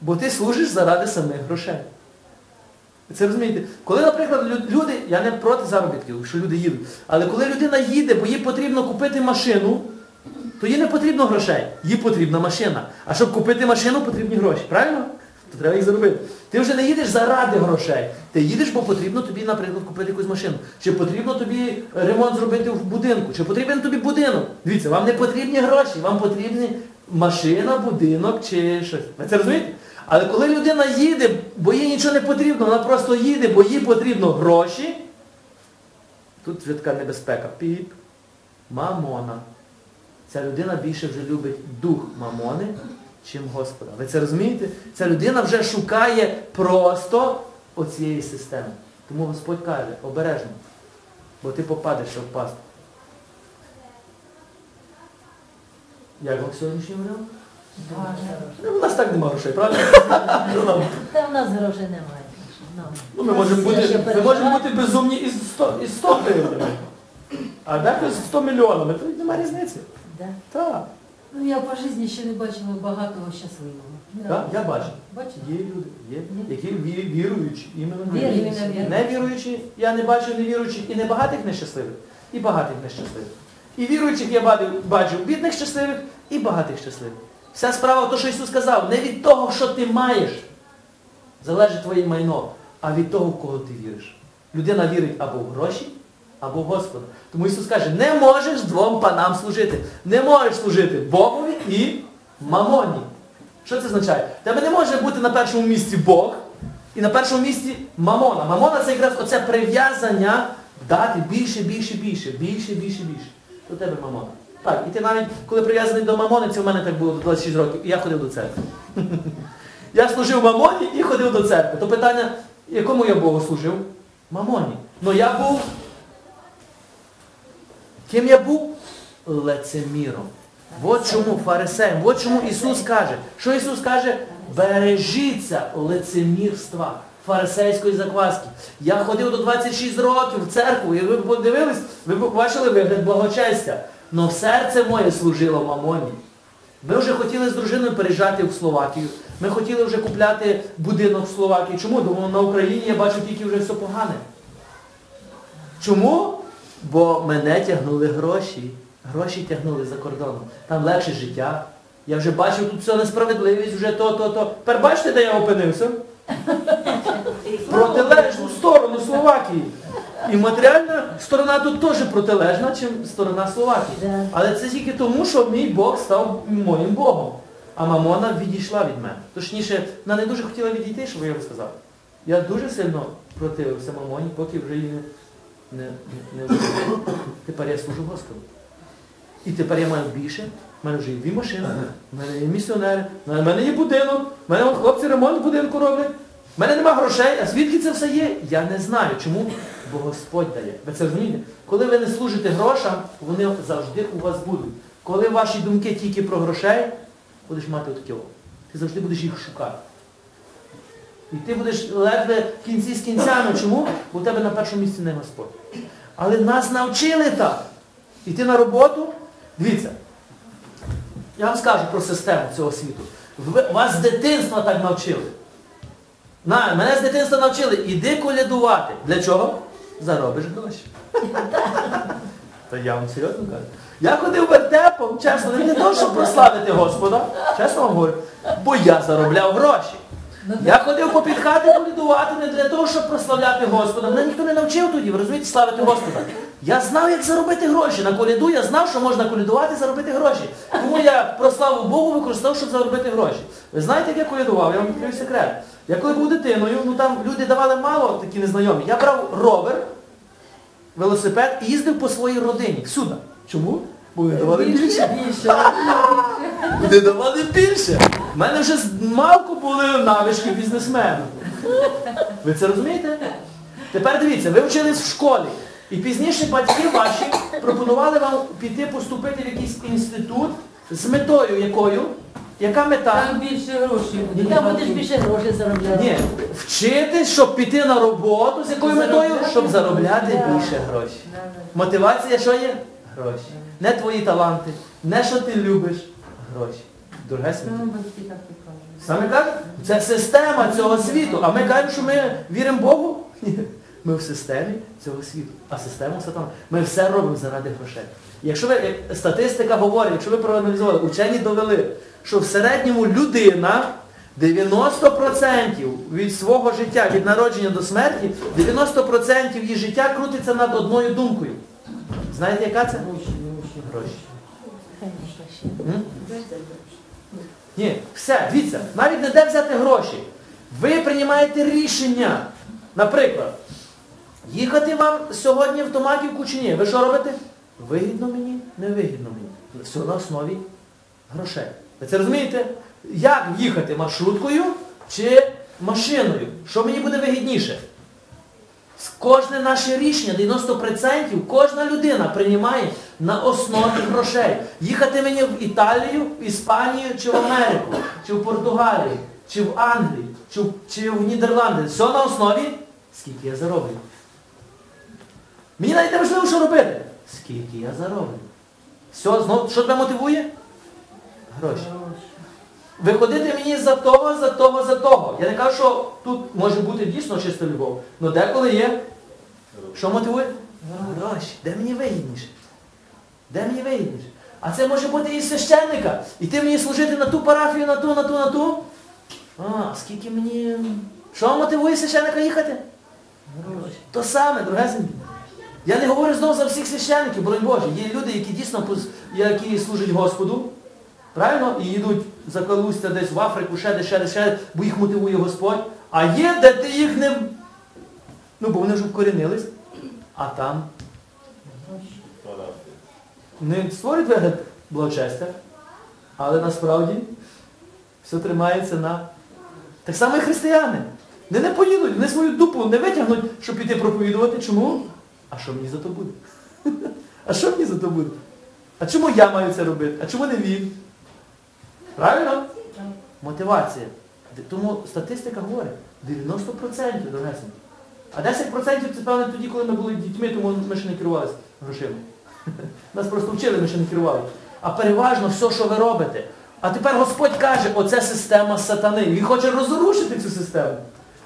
[SPEAKER 1] Бо ти служиш заради самих грошей. Це розумієте? Коли, наприклад, люди, я не проти заробітків, що люди їдуть, але коли людина їде, бо їй потрібно купити машину, то їй не потрібно грошей, їй потрібна машина. А щоб купити машину, потрібні гроші. Правильно? То треба їх заробити. Ти вже не їдеш заради грошей. Ти їдеш, бо потрібно тобі, наприклад, купити якусь машину. Чи потрібно тобі ремонт зробити в будинку, чи потрібен тобі будинок. Дивіться, вам не потрібні гроші, вам потрібні машина, будинок чи щось. Ви це розумієте? Але коли людина їде, бо їй нічого не потрібно, вона просто їде, бо їй потрібно гроші, тут така небезпека. Піп, мамона. Ця людина більше вже любить дух мамони, чим Господа. Ви це розумієте? Ця людина вже шукає просто оцієї системи. Тому Господь каже, обережно, бо ти попадеш в пастку. Як вам сьогоднішній варіант? Ну, У нас так нема грошей, правда? Ну,
[SPEAKER 2] Та в нас грошей немає. Ну,
[SPEAKER 1] Ну, ми можемо бути, ми можемо бути безумні із 100, із 100 гривень. А дехто з 100 мільйонами, то немає різниці. Так,
[SPEAKER 3] Ну, я по житті ще не бачила багатого щасливого.
[SPEAKER 1] так, я бачу.
[SPEAKER 3] Бачите?
[SPEAKER 1] Є люди, є, які ві- віруючі, іменно
[SPEAKER 2] Віруючі.
[SPEAKER 1] віруючі. Не віруючі, я не бачу невіруючих і не багатих нещасливих, і багатих нещасливих. І віруючих я бачу, бачу бідних щасливих і багатих щасливих. Вся справа в тому, що Ісус сказав, не від того, що ти маєш, залежить твоє майно, а від того, в кого ти віриш. Людина вірить або в гроші, або Господа. Тому Ісус каже, не можеш двом панам служити. Не можеш служити Богові і мамоні. Що це означає? Тебе не може бути на першому місці Бог і на першому місці мамона. Мамона це якраз оце прив'язання дати більше, більше, більше, більше, більше, більше. До тебе мамона. Так, і ти навіть, коли прив'язаний до мамони, це в мене так було до 26 років, і я ходив до церкви. (laughs) Я служив мамоні і ходив до церкви. То питання, якому я Богу служив? Мамоні. Ну я був Ким я був? Лицеміром. От чому фарисеєм, от чому Ісус каже. Що Ісус каже? Бережіться лицемірства, фарисейської закваски. Я ходив до 26 років в церкву, і ви подивились, ви б бачили вигляд благочестя. Но серце моє служило мамоні. Ми вже хотіли з дружиною переїжджати в Словакію. Ми хотіли вже купляти будинок в Словакії. Чому? Тому на Україні я бачу тільки вже все погане. Чому? Бо мене тягнули гроші. Гроші тягнули за кордоном. Там легше життя. Я вже бачив тут все несправедливість, вже то, то, то. Тепер бачите, де я опинився? Протилежну сторону Словакії. І матеріальна сторона тут теж протилежна, чим сторона Словакії. Але це тільки тому, що мій Бог став моїм Богом. А мамона відійшла від мене. Точніше, вона не дуже хотіла відійти, щоб я розказав. Я дуже сильно противився мамоні, поки вже її не, не, не вбили. Тепер я служу Господу. І тепер я маю більше. У мене вже є дві машини, в мене є місіонери, в мене є будинок, в мене хлопці ремонт будинку роблять. В мене нема грошей, а звідки це все є? Я не знаю. Чому? Бо Господь дає. Ви це розумієте? Коли ви не служите грошам, вони завжди у вас будуть. Коли ваші думки тільки про грошей, будеш мати отаке. Ти завжди будеш їх шукати. І ти будеш ледве в кінці з кінцями. Чому? Бо у тебе на першому місці не Господь. Але нас навчили так. Іти на роботу. Дивіться, я вам скажу про систему цього світу. Вас з дитинства так навчили. На, мене з дитинства навчили, іди колядувати. Для чого? Заробиш гроші. Та я вам серйозно кажу. Я ходив вертепом, чесно, не для того, щоб прославити Господа, чесно вам говорю, бо я заробляв гроші. Я ходив по підхати колядувати не для того, щоб прославляти Господа. Мене ніхто не навчив тоді, ви розумієте, славити Господа. Я знав, як заробити гроші. На коляду я знав, що можна колядувати і заробити гроші. Тому я прославу Богу використав, щоб заробити гроші. Ви знаєте, як я колядував? Я вам відкрию секрет. Я коли був дитиною, ну там люди давали мало, такі незнайомі. Я брав ровер, велосипед і їздив по своїй родині. Всюди. Чому? Вони давали більше.
[SPEAKER 3] Більше.
[SPEAKER 1] Вони давали більше. У мене вже з малку були навички бізнесмена. Ви це розумієте? Тепер дивіться, ви вчились в школі. І пізніше батьки ваші пропонували вам піти поступити в якийсь інститут з метою якою? Яка мета?
[SPEAKER 3] Там більше грошей буде.
[SPEAKER 2] там будеш більше грошей заробляти.
[SPEAKER 1] Ні, вчитись, щоб піти на роботу, з якою метою? Щоб заробляти більше грошей. Мотивація що є? Гроші. Не твої таланти, не що ти любиш. Гроші.
[SPEAKER 3] Батьки так.
[SPEAKER 1] Саме кажуть, це система цього світу. А ми кажемо, що ми віримо Богу? (laughs) Ні. Ми в системі цього світу. А систему сатана. Ми все робимо заради грошей. Якщо ви, як статистика говорить, якщо ви проаналізували, учені довели, що в середньому людина 90% від свого життя, від народження до смерті, 90% її життя крутиться над одною думкою. Знаєте, яка це?
[SPEAKER 3] Гроші?
[SPEAKER 1] Ні, все, дивіться, навіть не де взяти гроші. Ви приймаєте рішення. Наприклад, їхати вам сьогодні в Томаківку чи ні? Ви що робите? Вигідно мені, не вигідно мені. Все на основі грошей. Ви це розумієте? Як їхати маршруткою чи машиною? Що мені буде вигідніше? Кожне наше рішення, 90%, кожна людина приймає на основі грошей. Їхати мені в Італію, в Іспанію чи в Америку, чи в Португалію, чи в Англію, чи в, чи в Нідерланди. Все на основі, скільки я зароблю. Мені навіть не важливо, що робити. Скільки я зароблю. Все, знов, що тебе мотивує? Гроші. Виходити мені за того, за того, за того. Я не кажу, що тут може бути дійсно чиста любов. але деколи є. Що мотивує? Гроші. Де мені вигідніше? Де мені вигідніше? А це може бути і священника. Іти мені служити на ту парафію, на ту, на ту, на ту. А, скільки мені. Що мотивує священника їхати?
[SPEAKER 3] Гроші.
[SPEAKER 1] То саме, дорогесенькі. Я не говорю знову за всіх священників, боронь Боже. Є люди, які дійсно які служать Господу, правильно? І йдуть за десь в Африку, ще десь, ще десь, ще десь, бо їх мотивує Господь. А є, де ти їх не. Ну, бо вони вже вкорінились, а там не створюють вигляд благочестя, але насправді все тримається на. Так само і християни. Не не поїдуть, вони свою дупу не витягнуть, щоб піти проповідувати. Чому? А що мені за то буде? (laughs) А що мені за то буде? А чому я маю це робити? А чому не він? Правильно? Мотивація. Тому статистика говорить, 90% дорогесенькі. А 10% це певно тоді, коли ми були дітьми, тому ми ще не керувалися грошима. (laughs) Нас просто вчили, ми ще не керували. А переважно все, що ви робите. А тепер Господь каже, оце система сатани. Він хоче розрушити цю систему.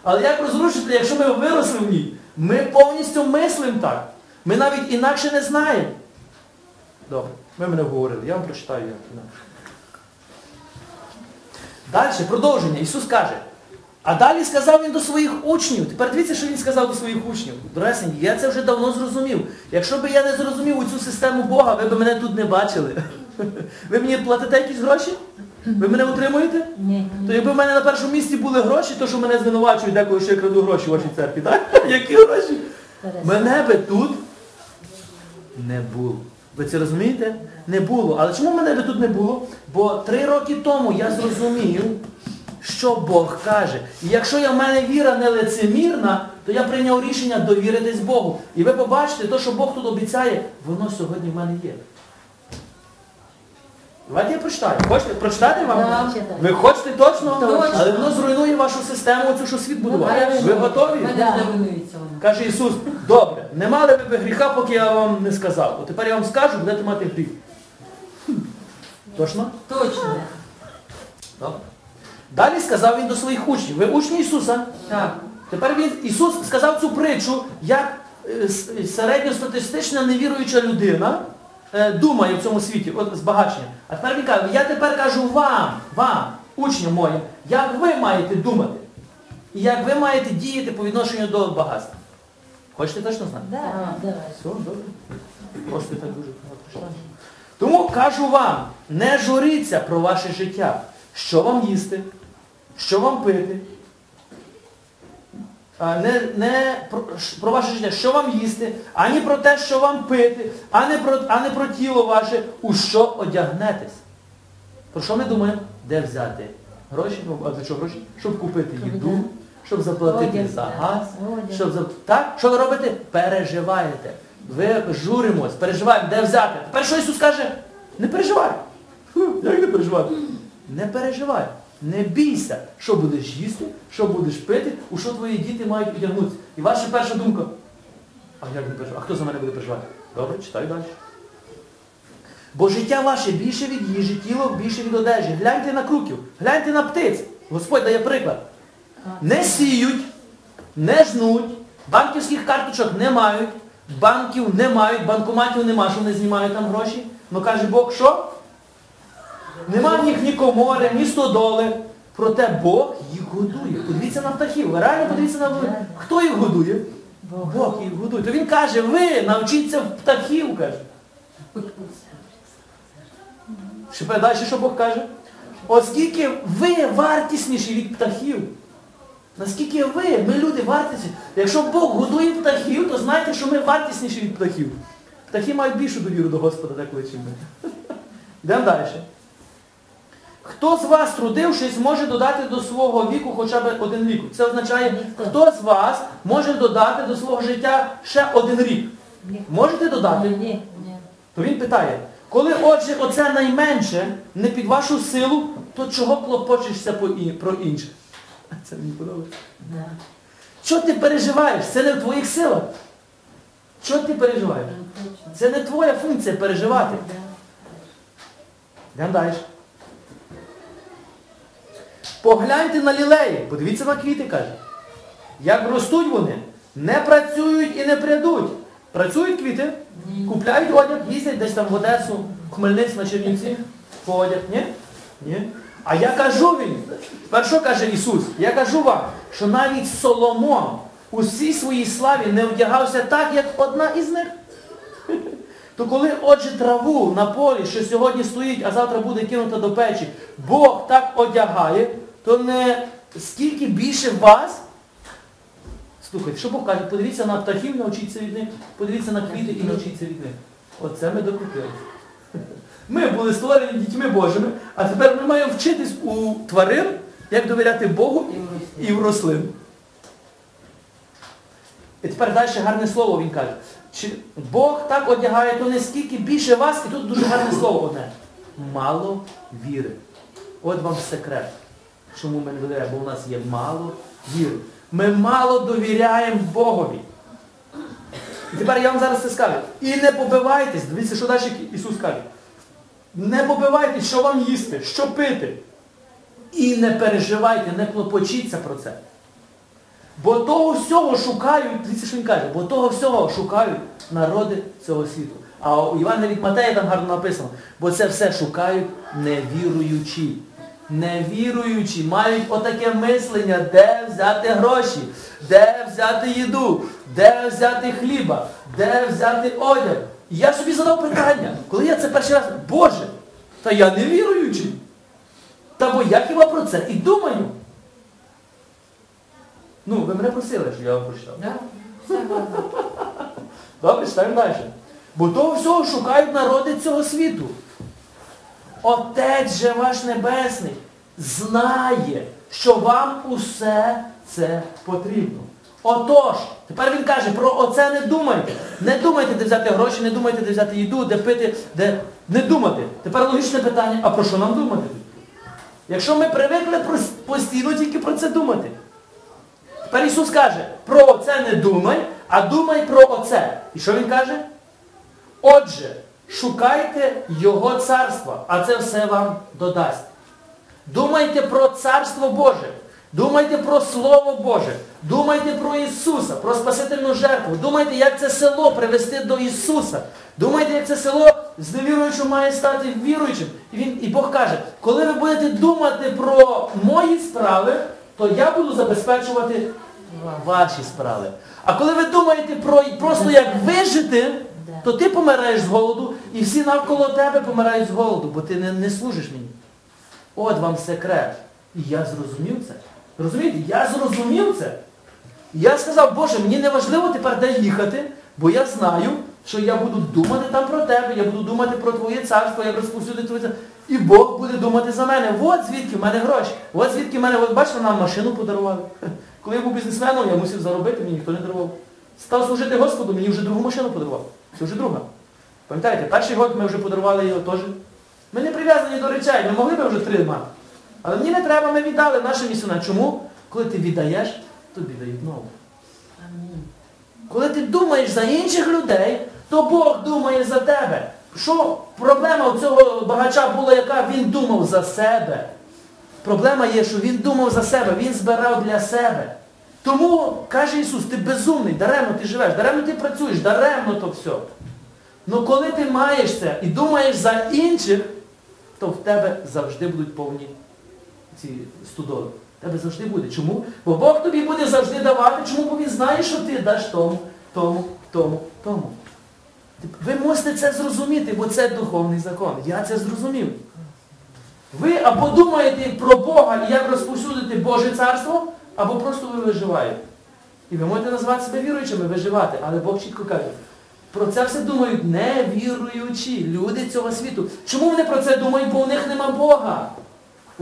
[SPEAKER 1] Але як розрушити, якщо ми виросли в ній? Ми повністю мислимо так. Ми навіть інакше не знаємо. Добре, ви мене вговорили, я вам прочитаю як інакше. Далі, продовження. Ісус каже. А далі сказав він до своїх учнів. Тепер дивіться, що він сказав до своїх учнів. Дорогесенькі, я це вже давно зрозумів. Якщо б я не зрозумів у цю систему Бога, ви б мене тут не бачили. (laughs) Ви мені платите якісь гроші? Ви мене утримуєте?
[SPEAKER 2] Ні,
[SPEAKER 1] То якби в мене на першому місці були гроші, то що мене звинувачують деколи, що я краду гроші в вашій церкві, так? (laughs) Які гроші? Мене би тут не було. Ви це розумієте? Не було. Але чому мене би тут не було? Бо три роки тому я зрозумів, що Бог каже. І якщо я в мене віра не лицемірна, то я прийняв рішення довіритись Богу. І ви побачите, то, що Бог тут обіцяє, воно сьогодні в мене є. Давайте я прочитаю. Хочете прочитати вам?
[SPEAKER 2] Да.
[SPEAKER 1] Ви хочете точно?
[SPEAKER 2] Точно.
[SPEAKER 1] Але воно зруйнує вашу систему, цю, що світ будував. Ви готові?
[SPEAKER 2] Да.
[SPEAKER 1] Каже Ісус, добре, не мали ви гріха, поки я вам не сказав. От тепер я вам скажу, будете мати гріх. Точно?
[SPEAKER 3] Точно.
[SPEAKER 1] Добре. Далі сказав він до своїх учнів. Ви учні Ісуса?
[SPEAKER 3] Так.
[SPEAKER 1] Тепер він, Ісус сказав цю притчу, як е, середньостатистична невіруюча людина е, думає в цьому світі, от збагачення. А тепер він каже, я тепер кажу вам, вам, учням моїм, як ви маєте думати. І як ви маєте діяти по відношенню до багатства. Хочете точно знати?
[SPEAKER 2] Да, давай.
[SPEAKER 1] Все, добре. Просто так дуже багато прийшло. Тому кажу вам, не журіться про ваше життя. Що вам їсти, що вам пити. А, Не, не про, про ваше життя, що вам їсти, ані про те, що вам пити, а не про, а не про тіло ваше, у що одягнетесь. Про що ми думаємо? Де взяти гроші? Ну, а для чого гроші? Щоб купити їду, щоб заплатити
[SPEAKER 2] Одяг,
[SPEAKER 1] за газ, щоб. Так? Що ви робите? Переживаєте. Ви журимось, переживаємо, де взяти. Тепер що Ісус каже? Не переживай. Як не переживати? Не переживай. Не бійся, що будеш їсти, що будеш пити, у що твої діти мають одягнутися. І ваша перша думка. А як не переживати? А хто за мене буде переживати? Добре, читай далі. Бо життя ваше більше від їжі, тіло більше від одежі. Гляньте на круків, гляньте на птиць. Господь дає приклад. Не сіють, не жнуть, банківських карточок не мають, банків не мають, банкоматів нема, що вони знімають там гроші. Ну каже Бог, що? Нема в них ні комори, ні стодоли. Проте Бог їх годує. Подивіться на птахів. Реально подивіться на птахів. Хто їх годує? Бог їх годує. То він каже, ви навчіться в птахів, каже. Ще далі, що Бог каже? Оскільки ви вартісніші від птахів. Наскільки ви, ми люди вартісні. Якщо Бог годує птахів, то знайте, що ми вартісніші від птахів. Птахи мають більшу довіру до Господа, деколи, чим ми. Йдемо далі. Хто з вас, трудившись, може додати до свого віку хоча б один рік? Це означає, хто з вас може додати до свого життя ще один рік? Можете додати?
[SPEAKER 2] Ні, ні.
[SPEAKER 1] То він питає, коли отже оце найменше не під вашу силу, то чого клопочешся про інших? Це мені подобається.
[SPEAKER 2] Да.
[SPEAKER 1] Що ти переживаєш? Це не в твоїх силах. Що ти переживаєш?
[SPEAKER 2] Ну.
[SPEAKER 1] Це не твоя функція переживати. Йдемо далі. Погляньте на лілеї, подивіться на квіти, каже. Як ростуть вони, не працюють і не прядуть. Працюють квіти, купляють одяг, їздять десь там в Одесу, в Хмельницьк на Чернівці по одяг. Ні? Ні. А я кажу він, тепер що каже Ісус? Я кажу вам, що навіть Соломон у всій своїй славі не вдягався так, як одна із них. То коли, отже, траву на полі, що сьогодні стоїть, а завтра буде кинута до печі, Бог так одягає, то не скільки більше вас. Слухайте, що Бог каже, подивіться на птахів, навчіться від них, подивіться на квіти і навчіться від них. Оце ми докупили. Ми були створені дітьми Божими, а тепер ми маємо вчитись у тварин, як довіряти Богу
[SPEAKER 3] І в
[SPEAKER 1] рослин. І тепер далі гарне слово він каже. Чи Бог так одягає, то не скільки більше вас, і тут дуже гарне слово одне. Мало віри. От вам секрет. Чому ми не довіряємо? Бо у нас є мало віри. Ми мало довіряємо Богові. І тепер я вам зараз це скажу. І не побивайтесь, дивіться, що далі Ісус каже. Не побивайтесь, що вам їсти, що пити. І не переживайте, не клопочіться про це. Бо того всього шукають, дивіться, що він каже, бо того всього шукають народи цього світу. А у Івана від Матея там гарно написано, бо це все шукають невіруючі. Невіруючі мають отаке мислення, де взяти гроші, де взяти їду, де взяти хліба, де взяти одяг. І я собі задав питання, коли я це перший раз, Боже, та я не віруючий. Та бо я хіба про це і думаю. Ну, ви мене просили, що я вам прочитав. (laughs) Добре, читаємо далі. Бо того всього шукають народи цього світу. Отець же ваш Небесний знає, що вам усе це потрібно. Отож, тепер він каже, про оце не думайте. Не думайте, де взяти гроші, не думайте, де взяти їду, де пити, де не думати. Тепер логічне питання, а про що нам думати? Якщо ми привикли постійно тільки про це думати. Тепер Ісус каже, про оце не думай, а думай про оце. І що Він каже? Отже, шукайте Його царства, а це все вам додасть. Думайте про Царство Боже. Думайте про Слово Боже. Думайте про Ісуса, про Спасительну жертву. Думайте, як це село привести до Ісуса. Думайте, як це село з невіруючим має стати віруючим. І, він, і Бог каже, коли ви будете думати про мої справи, то я буду забезпечувати ваші справи. А коли ви думаєте про просто як вижити, то ти помираєш з голоду, і всі навколо тебе помирають з голоду, бо ти не, не служиш мені. От вам секрет. І я зрозумів це. Розумієте? Я зрозумів це. Я сказав, Боже, мені не важливо тепер де їхати, бо я знаю, що я буду думати там про тебе, я буду думати про Твоє царство, як розповсюдити Твоє царство. І Бог буде думати за мене. От звідки в мене гроші. От звідки в мене, от бачите, нам машину подарували. (laughs) Коли я був бізнесменом, я мусив заробити, мені ніхто не дарував. Став служити Господу, мені вже другу машину подарував. Це вже друга. Пам'ятаєте, перший год ми вже подарували його теж. Ми не прив'язані до речей, ми могли б вже три мати. Але мені не треба, ми віддали наше місце. Чому? Коли ти віддаєш, тобі дають нову. Коли ти думаєш за інших людей, то Бог думає за тебе. Що проблема у цього багача була, яка він думав за себе. Проблема є, що він думав за себе, він збирав для себе. Тому, каже Ісус, ти безумний, даремно ти живеш, даремно ти працюєш, даремно то все. Ну коли ти маєш це і думаєш за інших, то в тебе завжди будуть повні ці студоли. В тебе завжди буде. Чому? Бо Бог тобі буде завжди давати. Чому? Бо Він знає, що ти даш тому, тому, тому, тому. Ви мусите це зрозуміти, бо це духовний закон. Я це зрозумів. Ви або думаєте про Бога і як розповсюдити Боже царство, або просто ви виживаєте. І ви можете назвати себе віруючими, виживати, але Бог чітко каже, про це все думають невіруючі люди цього світу. Чому вони про це думають? Бо у них нема Бога.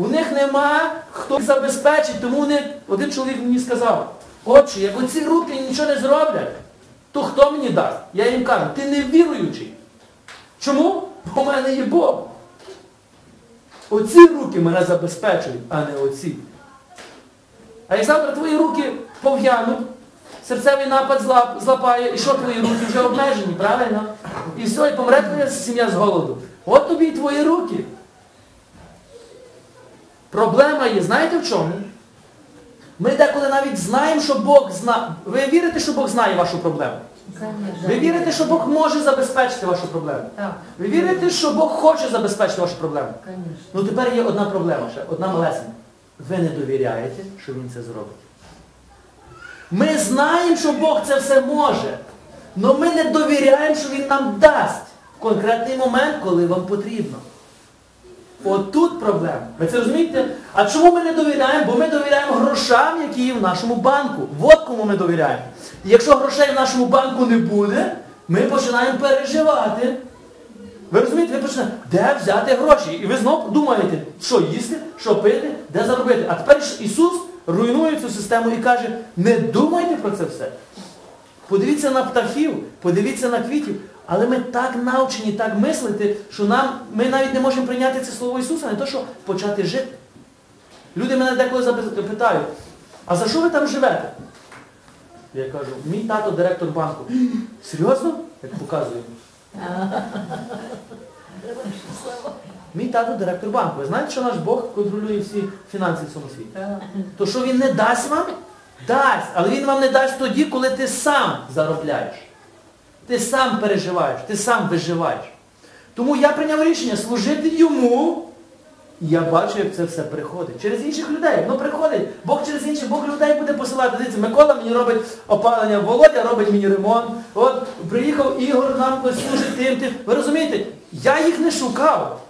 [SPEAKER 1] У них нема хто їх забезпечить, тому вони, один чоловік мені сказав, отче, як оці руки нічого не зроблять, то хто мені дасть? Я їм кажу, ти не віруючий. Чому? Бо в мене є Бог. Оці руки мене забезпечують, а не оці. А як завтра твої руки пов'януть, серцевий напад злапає, і що твої руки вже обмежені, правильно? І все, і помре твоя сім'я з голоду. От тобі і твої руки. Проблема є, знаєте в чому? Ми деколи навіть знаємо, що Бог знає. Ви вірите, що Бог знає вашу проблему? Ви вірите, що Бог може забезпечити вашу проблему? Ви вірите, що Бог хоче забезпечити вашу проблему? Ну тепер є одна проблема ще, одна малесенька. Ви не довіряєте, що Він це зробить. Ми знаємо, що Бог це все може. але ми не довіряємо, що Він нам дасть в конкретний момент, коли вам потрібно. От тут проблема. Ви це розумієте? А чому ми не довіряємо? Бо ми довіряємо грошам, які є в нашому банку. От кому ми довіряємо. І якщо грошей в нашому банку не буде, ми починаємо переживати. Ви розумієте, ви починаєте, де взяти гроші? І ви знову думаєте, що їсти, що пити, де заробити. А тепер Ісус руйнує цю систему і каже, не думайте про це все. подивіться на птахів, подивіться на квітів. Але ми так навчені, так мислити, що нам, ми навіть не можемо прийняти це слово Ісуса, не то, що почати жити. Люди мене деколи питають, а за що ви там живете? Я кажу, мій тато директор банку. Серйозно? Як показую. Мій тато директор банку. Ви знаєте, що наш Бог контролює всі фінанси в цьому світі? То що він не дасть вам? Дасть. Але він вам не дасть тоді, коли ти сам заробляєш. Ти сам переживаєш, ти сам виживаєш. Тому я прийняв рішення служити йому. І я бачу, як це все приходить. Через інших людей. Ну приходить. Бог через інших, Бог людей буде посилати. Дивіться, Микола мені робить опалення, Володя робить мені ремонт. От приїхав Ігор, нам служить тим, тим. Ви розумієте, я їх не шукав.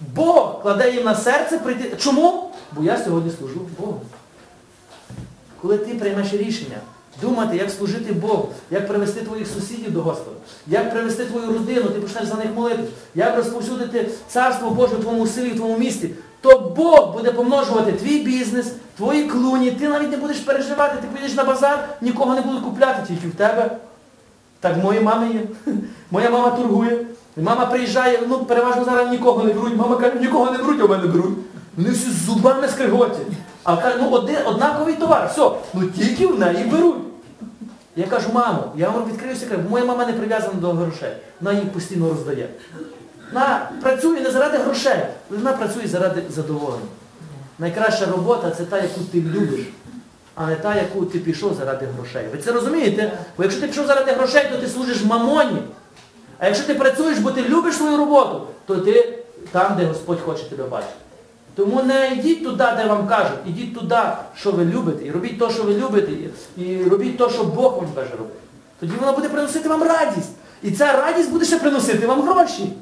[SPEAKER 1] Бог кладе їм на серце прийти. Чому? Бо я сьогодні служу Богу. Коли ти приймеш рішення, думати, як служити Богу, як привести твоїх сусідів до Господа, як привести твою родину, ти почнеш за них молитися, як розповсюдити Царство Боже в твоєму селі, в твоєму місті, то Бог буде помножувати твій бізнес, твої клуні, ти навіть не будеш переживати, ти підеш на базар, нікого не будуть купляти, тільки в тебе. Так в моїй мами є. (laughs) Моя мама торгує. Мама приїжджає, ну переважно зараз нікого не беруть. Мама каже, нікого не беруть, а мене беруть. Вони всі з зубами скриготять. А каже, ну один, однаковий товар, все, ну тільки в неї беруть. Я кажу, мамо, я вам відкрию секрет, моя мама не прив'язана до грошей. Вона їх постійно роздає. Вона працює не заради грошей, вона працює заради задоволення. Найкраща робота це та, яку ти любиш, а не та, яку ти пішов заради грошей. Ви це розумієте? Бо якщо ти пішов заради грошей, то ти служиш мамоні. А якщо ти працюєш, бо ти любиш свою роботу, то ти там, де Господь хоче тебе бачити. Тому не йдіть туди, де вам кажуть, ідіть туди, що ви любите, і робіть те, що ви любите, і, робіть те, що Бог вам каже робити. Тоді воно буде приносити вам радість. І ця радість буде ще приносити вам гроші.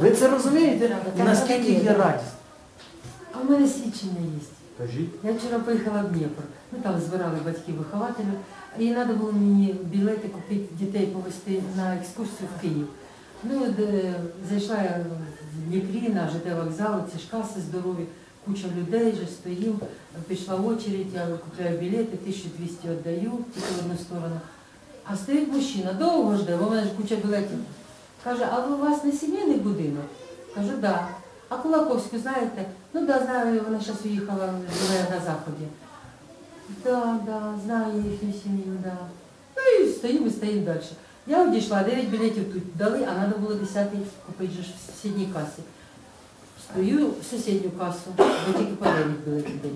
[SPEAKER 1] Ви це розумієте? І наскільки є радість?
[SPEAKER 3] А в мене свідчення є.
[SPEAKER 1] Кажіть.
[SPEAKER 3] Я вчора поїхала в Дніпро. Ми там збирали батьків-вихователів, і треба було мені білети купити, дітей повезти на екскурсію в Київ. Ну, от, е, зайшла я в Дніпрі на ЖД вокзал, ці ж каси здорові, куча людей вже стоїм, пішла очередь, я купляю білети, 1200 віддаю, тільки в одну сторону. А стоїть мужчина, довго жде, бо в мене ж куча білетів. Каже, а ви у вас не сімейний будинок? Кажу, так. Да. А Кулаковську знаєте? Ну да, знаю, вона зараз уїхала, живе на заході. Да, да, знаю їхню сім'ю, да. Ну і стоїмо, і стоїмо далі. Я одійшла, 9 білетів тут дали, а треба було 10 купити ж в сусідній касі. Стою в сусідню касу, бо тільки по 9 білетів дали.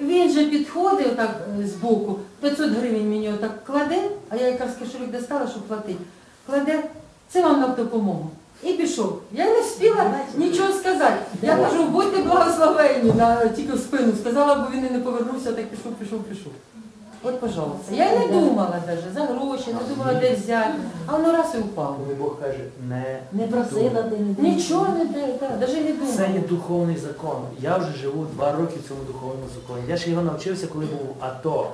[SPEAKER 3] Він же підходить отак е, збоку, 500 гривень мені отак кладе, а я якраз кошелек достала, щоб платити. Кладе, це вам на допомогу. І пішов. Я не встигла нічого сказати. Я кажу, будьте благословенні, тільки в спину сказала, бо він і не повернувся, так пішов, пішов, пішов. От, пожалуйста. Я й не думала навіть за гроші, не думала, де взяти. А воно раз і впало.
[SPEAKER 1] Коли Бог каже, не
[SPEAKER 2] Не просила ти, не
[SPEAKER 3] Нічого не навіть не думала.
[SPEAKER 1] Це є духовний закон. Я вже живу два роки в цьому духовному законі. Я ще його навчився, коли був в АТО.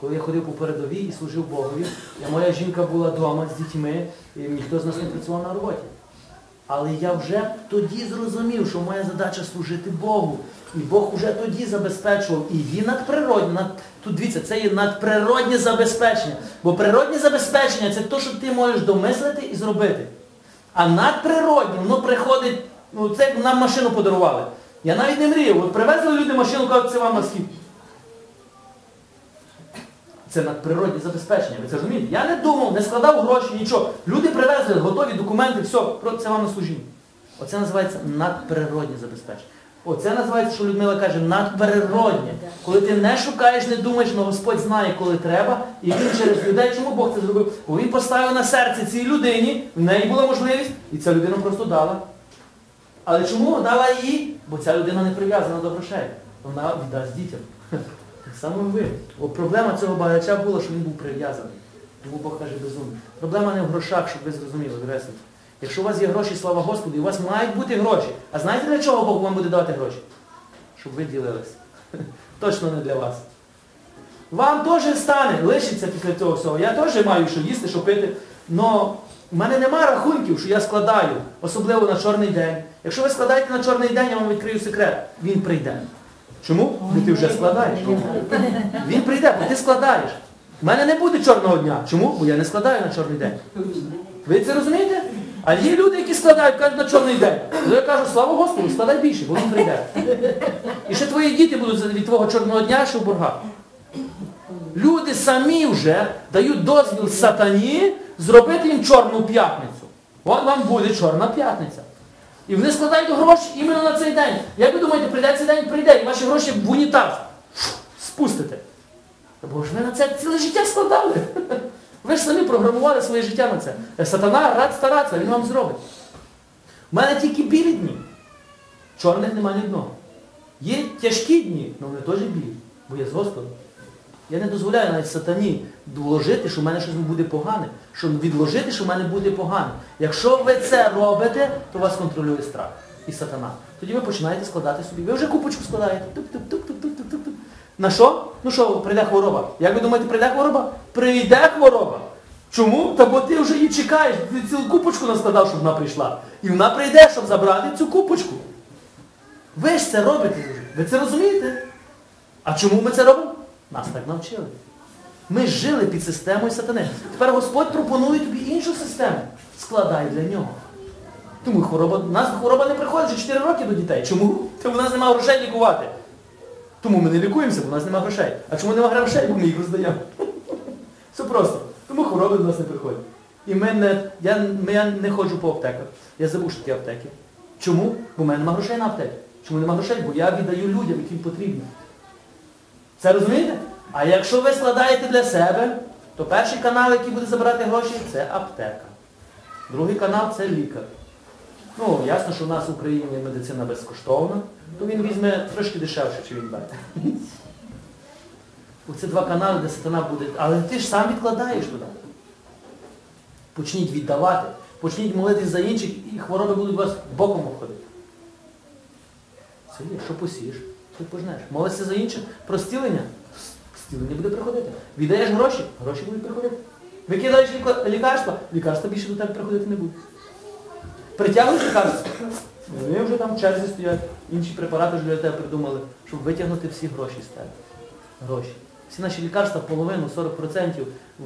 [SPEAKER 1] Коли я ходив по передовій і служив Богові, і моя жінка була вдома з дітьми, і ніхто з нас не працював на роботі. Але я вже тоді зрозумів, що моя задача служити Богу. І Бог вже тоді забезпечував. І він надприродне. Над... Тут дивіться, це є надприроднє забезпечення. Бо природнє забезпечення це те, що ти можеш домислити і зробити. А надприроднє, воно приходить, ну це нам машину подарували. Я навіть не мріяв. От привезли люди машину, кажуть, це вам на. Це надприродне забезпечення, ви це розумієте? Я не думав, не складав гроші, нічого. Люди привезли готові документи, все, це вам на служіння. Оце називається надприродне забезпечення. Оце називається, що Людмила каже, надприроднє. Коли ти не шукаєш, не думаєш, але Господь знає, коли треба, і Він через людей, чому Бог це зробив? Бо Він поставив на серце цій людині, в неї була можливість, і ця людина просто дала. Але чому дала їй? Бо ця людина не прив'язана до грошей. Вона віддасть дітям. (laughs) Так само і ви. Бо проблема цього багача була, що він був прив'язаний. Тому Бог каже безумний. Проблема не в грошах, щоб ви зрозуміли, Гресик. Якщо у вас є гроші, слава Господу, і у вас мають бути гроші. А знаєте для чого Бог вам буде давати гроші? Щоб ви ділились. (laughs) Точно не для вас. Вам теж стане, лишиться після цього всього. Я теж маю що їсти, що пити. Но в мене нема рахунків, що я складаю, особливо на чорний день. Якщо ви складаєте на чорний день, я вам відкрию секрет. Він прийде. Чому? Бо ти вже складаєш. Він прийде, бо ти складаєш. У мене не буде чорного дня. Чому? Бо я не складаю на чорний день. Ви це розумієте? А є люди, які складають, кажуть, на чорний день. То я кажу, слава Господу, складай більше, бо він прийде. І ще твої діти будуть від твого чорного дня, що в боргах. Люди самі вже дають дозвіл сатані зробити їм чорну п'ятницю. От вам буде чорна п'ятниця. І вони складають гроші іменно на цей день. Як ви думаєте, прийде цей день, прийде, і ваші гроші в унітаз спустите. Бо ж ви на це ціле життя складали. Ви ж самі програмували своє життя на це. Е, Сатана рад старатися, він вам зробить. У мене тільки білі дні. Чорних немає ні одного. Є тяжкі дні, але вони теж білі, бо я з Господом. Я не дозволяю навіть сатані вложити, що в мене щось буде погане, що відложити, що в мене буде погане. Якщо ви це робите, то вас контролює страх і сатана. Тоді ви починаєте складати собі. Ви вже купочку складаєте. На що? Ну що, прийде хвороба. Як ви думаєте, прийде хвороба? Прийде хвороба. Чому? Та бо ти вже її чекаєш, ти цілу купочку наскладав, щоб вона прийшла. І вона прийде, щоб забрати цю купочку. Ви ж це робите. Ви це розумієте? А чому ми це робимо? Нас так навчили. Ми жили під системою сатани. Тепер Господь пропонує тобі іншу систему. Складай для нього. Тому хвороба, у нас хвороба не приходить вже 4 роки до дітей. Чому? Тому в нас немає грошей лікувати. Тому ми не лікуємося, бо в нас немає грошей. А чому немає грошей? Бо ми їх роздаємо. (laughs) Все просто. Тому хвороби до нас не приходять. І ми не, я, я не ходжу по аптеках. Я забув, що таке аптеки. Чому? Бо в мене немає грошей на аптеки. Чому немає грошей? Бо я віддаю людям, яким потрібно. Це розумієте? А якщо ви складаєте для себе, то перший канал, який буде забирати гроші, це аптека. Другий канал це лікар. Ну, ясно, що в нас в Україні медицина безкоштовна, то він візьме трошки дешевше, чи він бере. Оце два канали, де сатана буде. Але ти ж сам відкладаєш туди. Почніть віддавати, почніть молитись за інших, і хвороби будуть вас боком обходити. Це є, посієш, ти пожнеш. Молишся за інших, про зцілення, зцілення буде приходити. Віддаєш гроші, гроші будуть приходити. Викидаєш лікарства, лікарства більше до тебе приходити не будуть. Притягнеш лікарство, вони вже там в черзі стоять, інші препарати вже для тебе придумали, щоб витягнути всі гроші з тебе. Гроші. Всі наші лікарства, половину, 40%,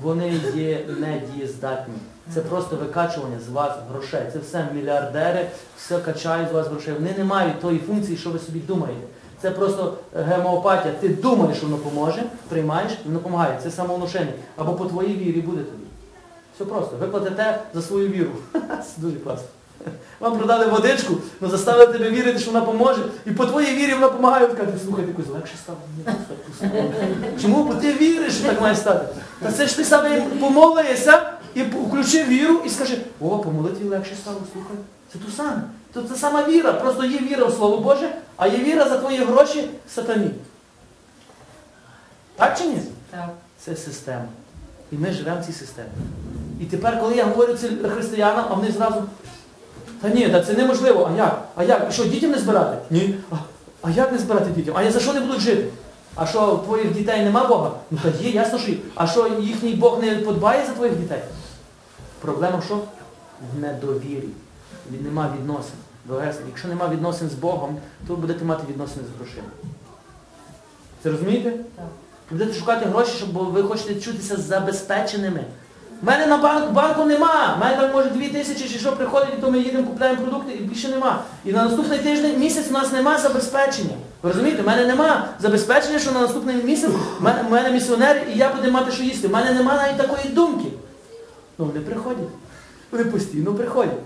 [SPEAKER 1] вони є недієздатні. Це просто викачування з вас грошей. Це все мільярдери, все качають з вас грошей. Вони не мають тої функції, що ви собі думаєте. Це просто гемеопатія. Ти думаєш, що воно поможе, приймаєш, воно допомагає. Це самовнушення. Або по твоїй вірі буде тобі. Все просто. Ви платите за свою віру. (laughs) Дуже класно. (laughs) Вам продали водичку, але заставили тебе вірити, що вона поможе, і по твоїй вірі вона допомагає. Ти кажеш, слухай, якось легше стало. Чому? Бо ти віриш, що так має стати. Та це ж ти саме помолися і включи віру і скажи, о, по молитві легше стало, слухай. Це ту саме. То це сама віра. Просто є віра в Слово Боже, а є віра за твої гроші сатані. Так чи ні?
[SPEAKER 3] Так.
[SPEAKER 1] Це система. І ми живемо в цій системі. І тепер, коли я говорю це християнам, а вони зразу, та ні, та це неможливо. А як? А як? Що, дітям не збирати? Ні. А, а як не збирати дітям? А я за що не будуть жити? А що, твоїх дітей нема Бога? Ну та є, ясно, що є. А що їхній Бог не подбає за твоїх дітей? Проблема що? В недовірі. Від- Нема відносин. Якщо нема відносин з Богом, то ви будете мати відносини з грошима. Це розумієте?
[SPEAKER 3] Так.
[SPEAKER 1] Ви будете шукати гроші, щоб ви хочете чутися забезпеченими. У мене на банк, банку нема. У мене там може дві тисячі чи що приходить, і то ми їдемо, купляємо продукти і більше нема. І на наступний тиждень, місяць у нас нема забезпечення. Ви розумієте, у мене нема забезпечення, що на наступний місяць у мене, мене місіонер і я буду мати що їсти. У мене нема навіть такої думки. Ну вони приходять. Вони постійно приходять.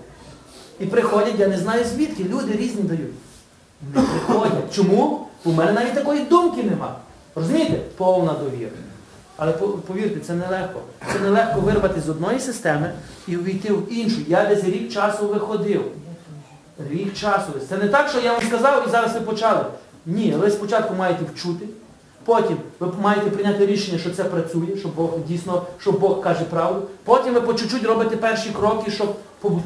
[SPEAKER 1] І приходять, я не знаю звідки, люди різні дають. Не приходять. Чому? В мене навіть такої думки нема. Розумієте? Повна довіра. Але повірте, це нелегко. Це нелегко вирвати з одної системи і увійти в іншу. Я десь рік часу виходив. Рік часу. Це не так, що я вам сказав і зараз ви почали. Ні, ви спочатку маєте вчути, потім ви маєте прийняти рішення, що це працює, що Бог дійсно, що Бог каже правду. Потім ви по чуть-чуть робите перші кроки, щоб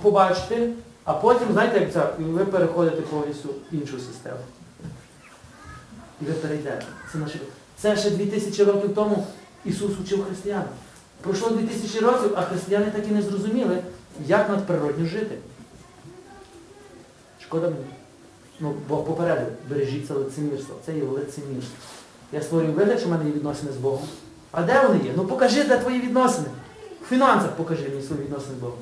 [SPEAKER 1] побачити, а потім, знаєте, як це, ви переходите повністю в іншу систему. І ви перейдете. Це, наше... це ще 2000 років тому Ісус учив християн. Пройшло 2000 років, а християни так і не зрозуміли, як надприродньо жити. Шкода мені. Ну, Бог попередив, бережіть це лицемірство. Це є лицемірство. Я створюю вигляд, що в мене є відносини з Богом, А де вони є? Ну покажи, де твої відносини. В фінансах покажи мені свої відносини з Богом.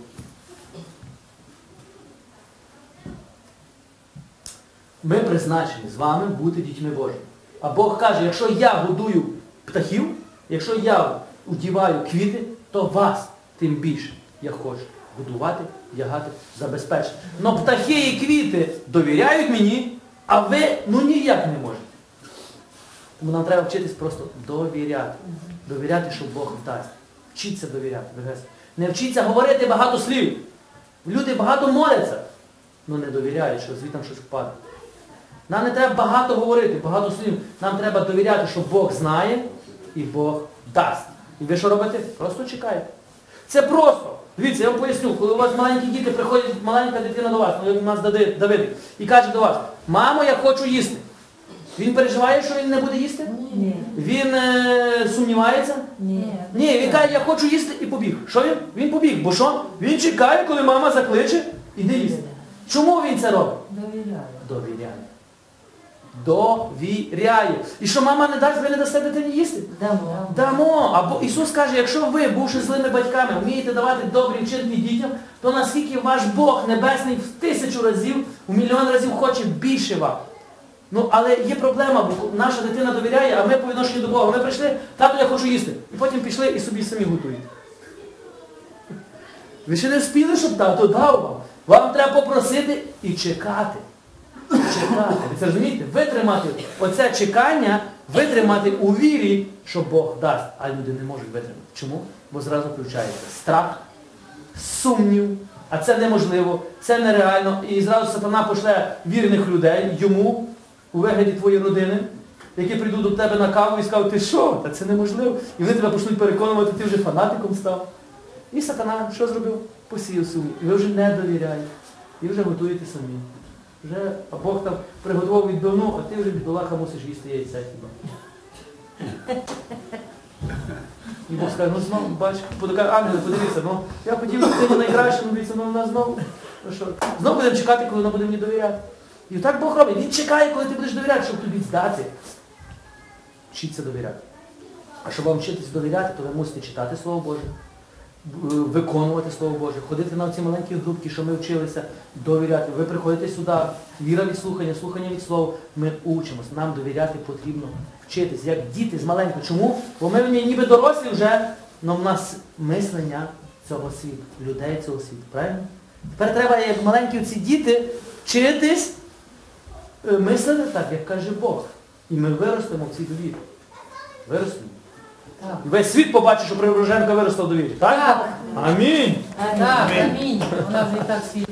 [SPEAKER 1] Ми призначені з вами бути дітьми Божими. А Бог каже, якщо я годую птахів, якщо я удіваю квіти, то вас тим більше я хочу годувати, вдягати, забезпечити. Но птахи і квіти довіряють мені, а ви ну ніяк не можете. Тому нам треба вчитись просто довіряти. Довіряти, що Бог вдасть. Вчіться довіряти. Не вчіться говорити багато слів. Люди багато моляться, але не довіряють, що звідти щось впаде. Нам не треба багато говорити, багато слів. Нам треба довіряти, що Бог знає і Бог дасть. І ви що робите? Просто чекаєте. Це просто. Дивіться, я вам поясню, коли у вас маленькі діти, приходить маленька дитина до вас, ну як у нас Давид, і каже до вас, мамо, я хочу їсти. Він переживає, що він не буде їсти?
[SPEAKER 2] Ні.
[SPEAKER 1] Він е, сумнівається?
[SPEAKER 2] Ні.
[SPEAKER 1] Ні, він каже, я хочу їсти і побіг. Що він? Він побіг. Бо що? Він чекає, коли мама закличе, іди їсти. Чому він це робить?
[SPEAKER 3] Довіряю.
[SPEAKER 1] Довіряє. Довіряє. І що мама не дасть, ви не дасте дитині їсти?
[SPEAKER 2] Дамо.
[SPEAKER 1] Дамо. Або Ісус каже, якщо ви, бувши злими батьками, вмієте давати добрі вчинки дітям, то наскільки ваш Бог Небесний в тисячу разів, в мільйон разів хоче більше вам. Ну, але є проблема, бо наша дитина довіряє, а ми по відношенню до Бога. Ми прийшли, тато, я хочу їсти. І потім пішли і собі самі готують. Ви ще не вспіли, щоб тато дав вам. Вам треба попросити і чекати. Чекати. Ви це розумієте? Витримати оце чекання, витримати у вірі, що Бог дасть. А люди не можуть витримати. Чому? Бо зразу включається страх, сумнів, а це неможливо, це нереально. І зразу сатана пошле вірних людей йому у вигляді твоєї родини, які прийдуть до тебе на каву і скажуть, ти що? Та це неможливо. І вони тебе почнуть переконувати, ти вже фанатиком став. І сатана що зробив? Посіяв сумнів. І ви вже не довіряєте. І вже готуєте самі. Вже а Бог там приготував відбивну, а ти вже бідолаха мусиш їсти яйця хіба. І Бог скаже, ну знову, бач, подокаже, ангели, подивися, ну я хотів дитині найкраще, ну дивіться, ну вона знову. Ну що? Знову будемо чекати, коли вона буде мені довіряти. І так Бог робить. Він чекає, коли ти будеш довіряти, щоб тобі здати. Вчіться довіряти. А щоб вам вчитися довіряти, то ви мусите читати Слово Боже, виконувати Слово Боже, ходити на ці маленькі групки, що ми вчилися, довіряти. Ви приходите сюди, віра від слухання, слухання від слова. Ми учимось. Нам довіряти потрібно вчитись, як діти з маленького. Чому? Бо ми ніби дорослі вже, але в нас мислення цього світу, людей цього світу. Правильно? Тепер треба, як маленькі ці діти, вчитись е, мислити так, як каже Бог. І ми виростемо в цій довірі. Виростемо.
[SPEAKER 3] Так.
[SPEAKER 1] І весь світ побачить, що Преображенка виросла довірі. Так?
[SPEAKER 3] Так.
[SPEAKER 1] Амінь.
[SPEAKER 3] Так, амінь. Вона вже і так світить.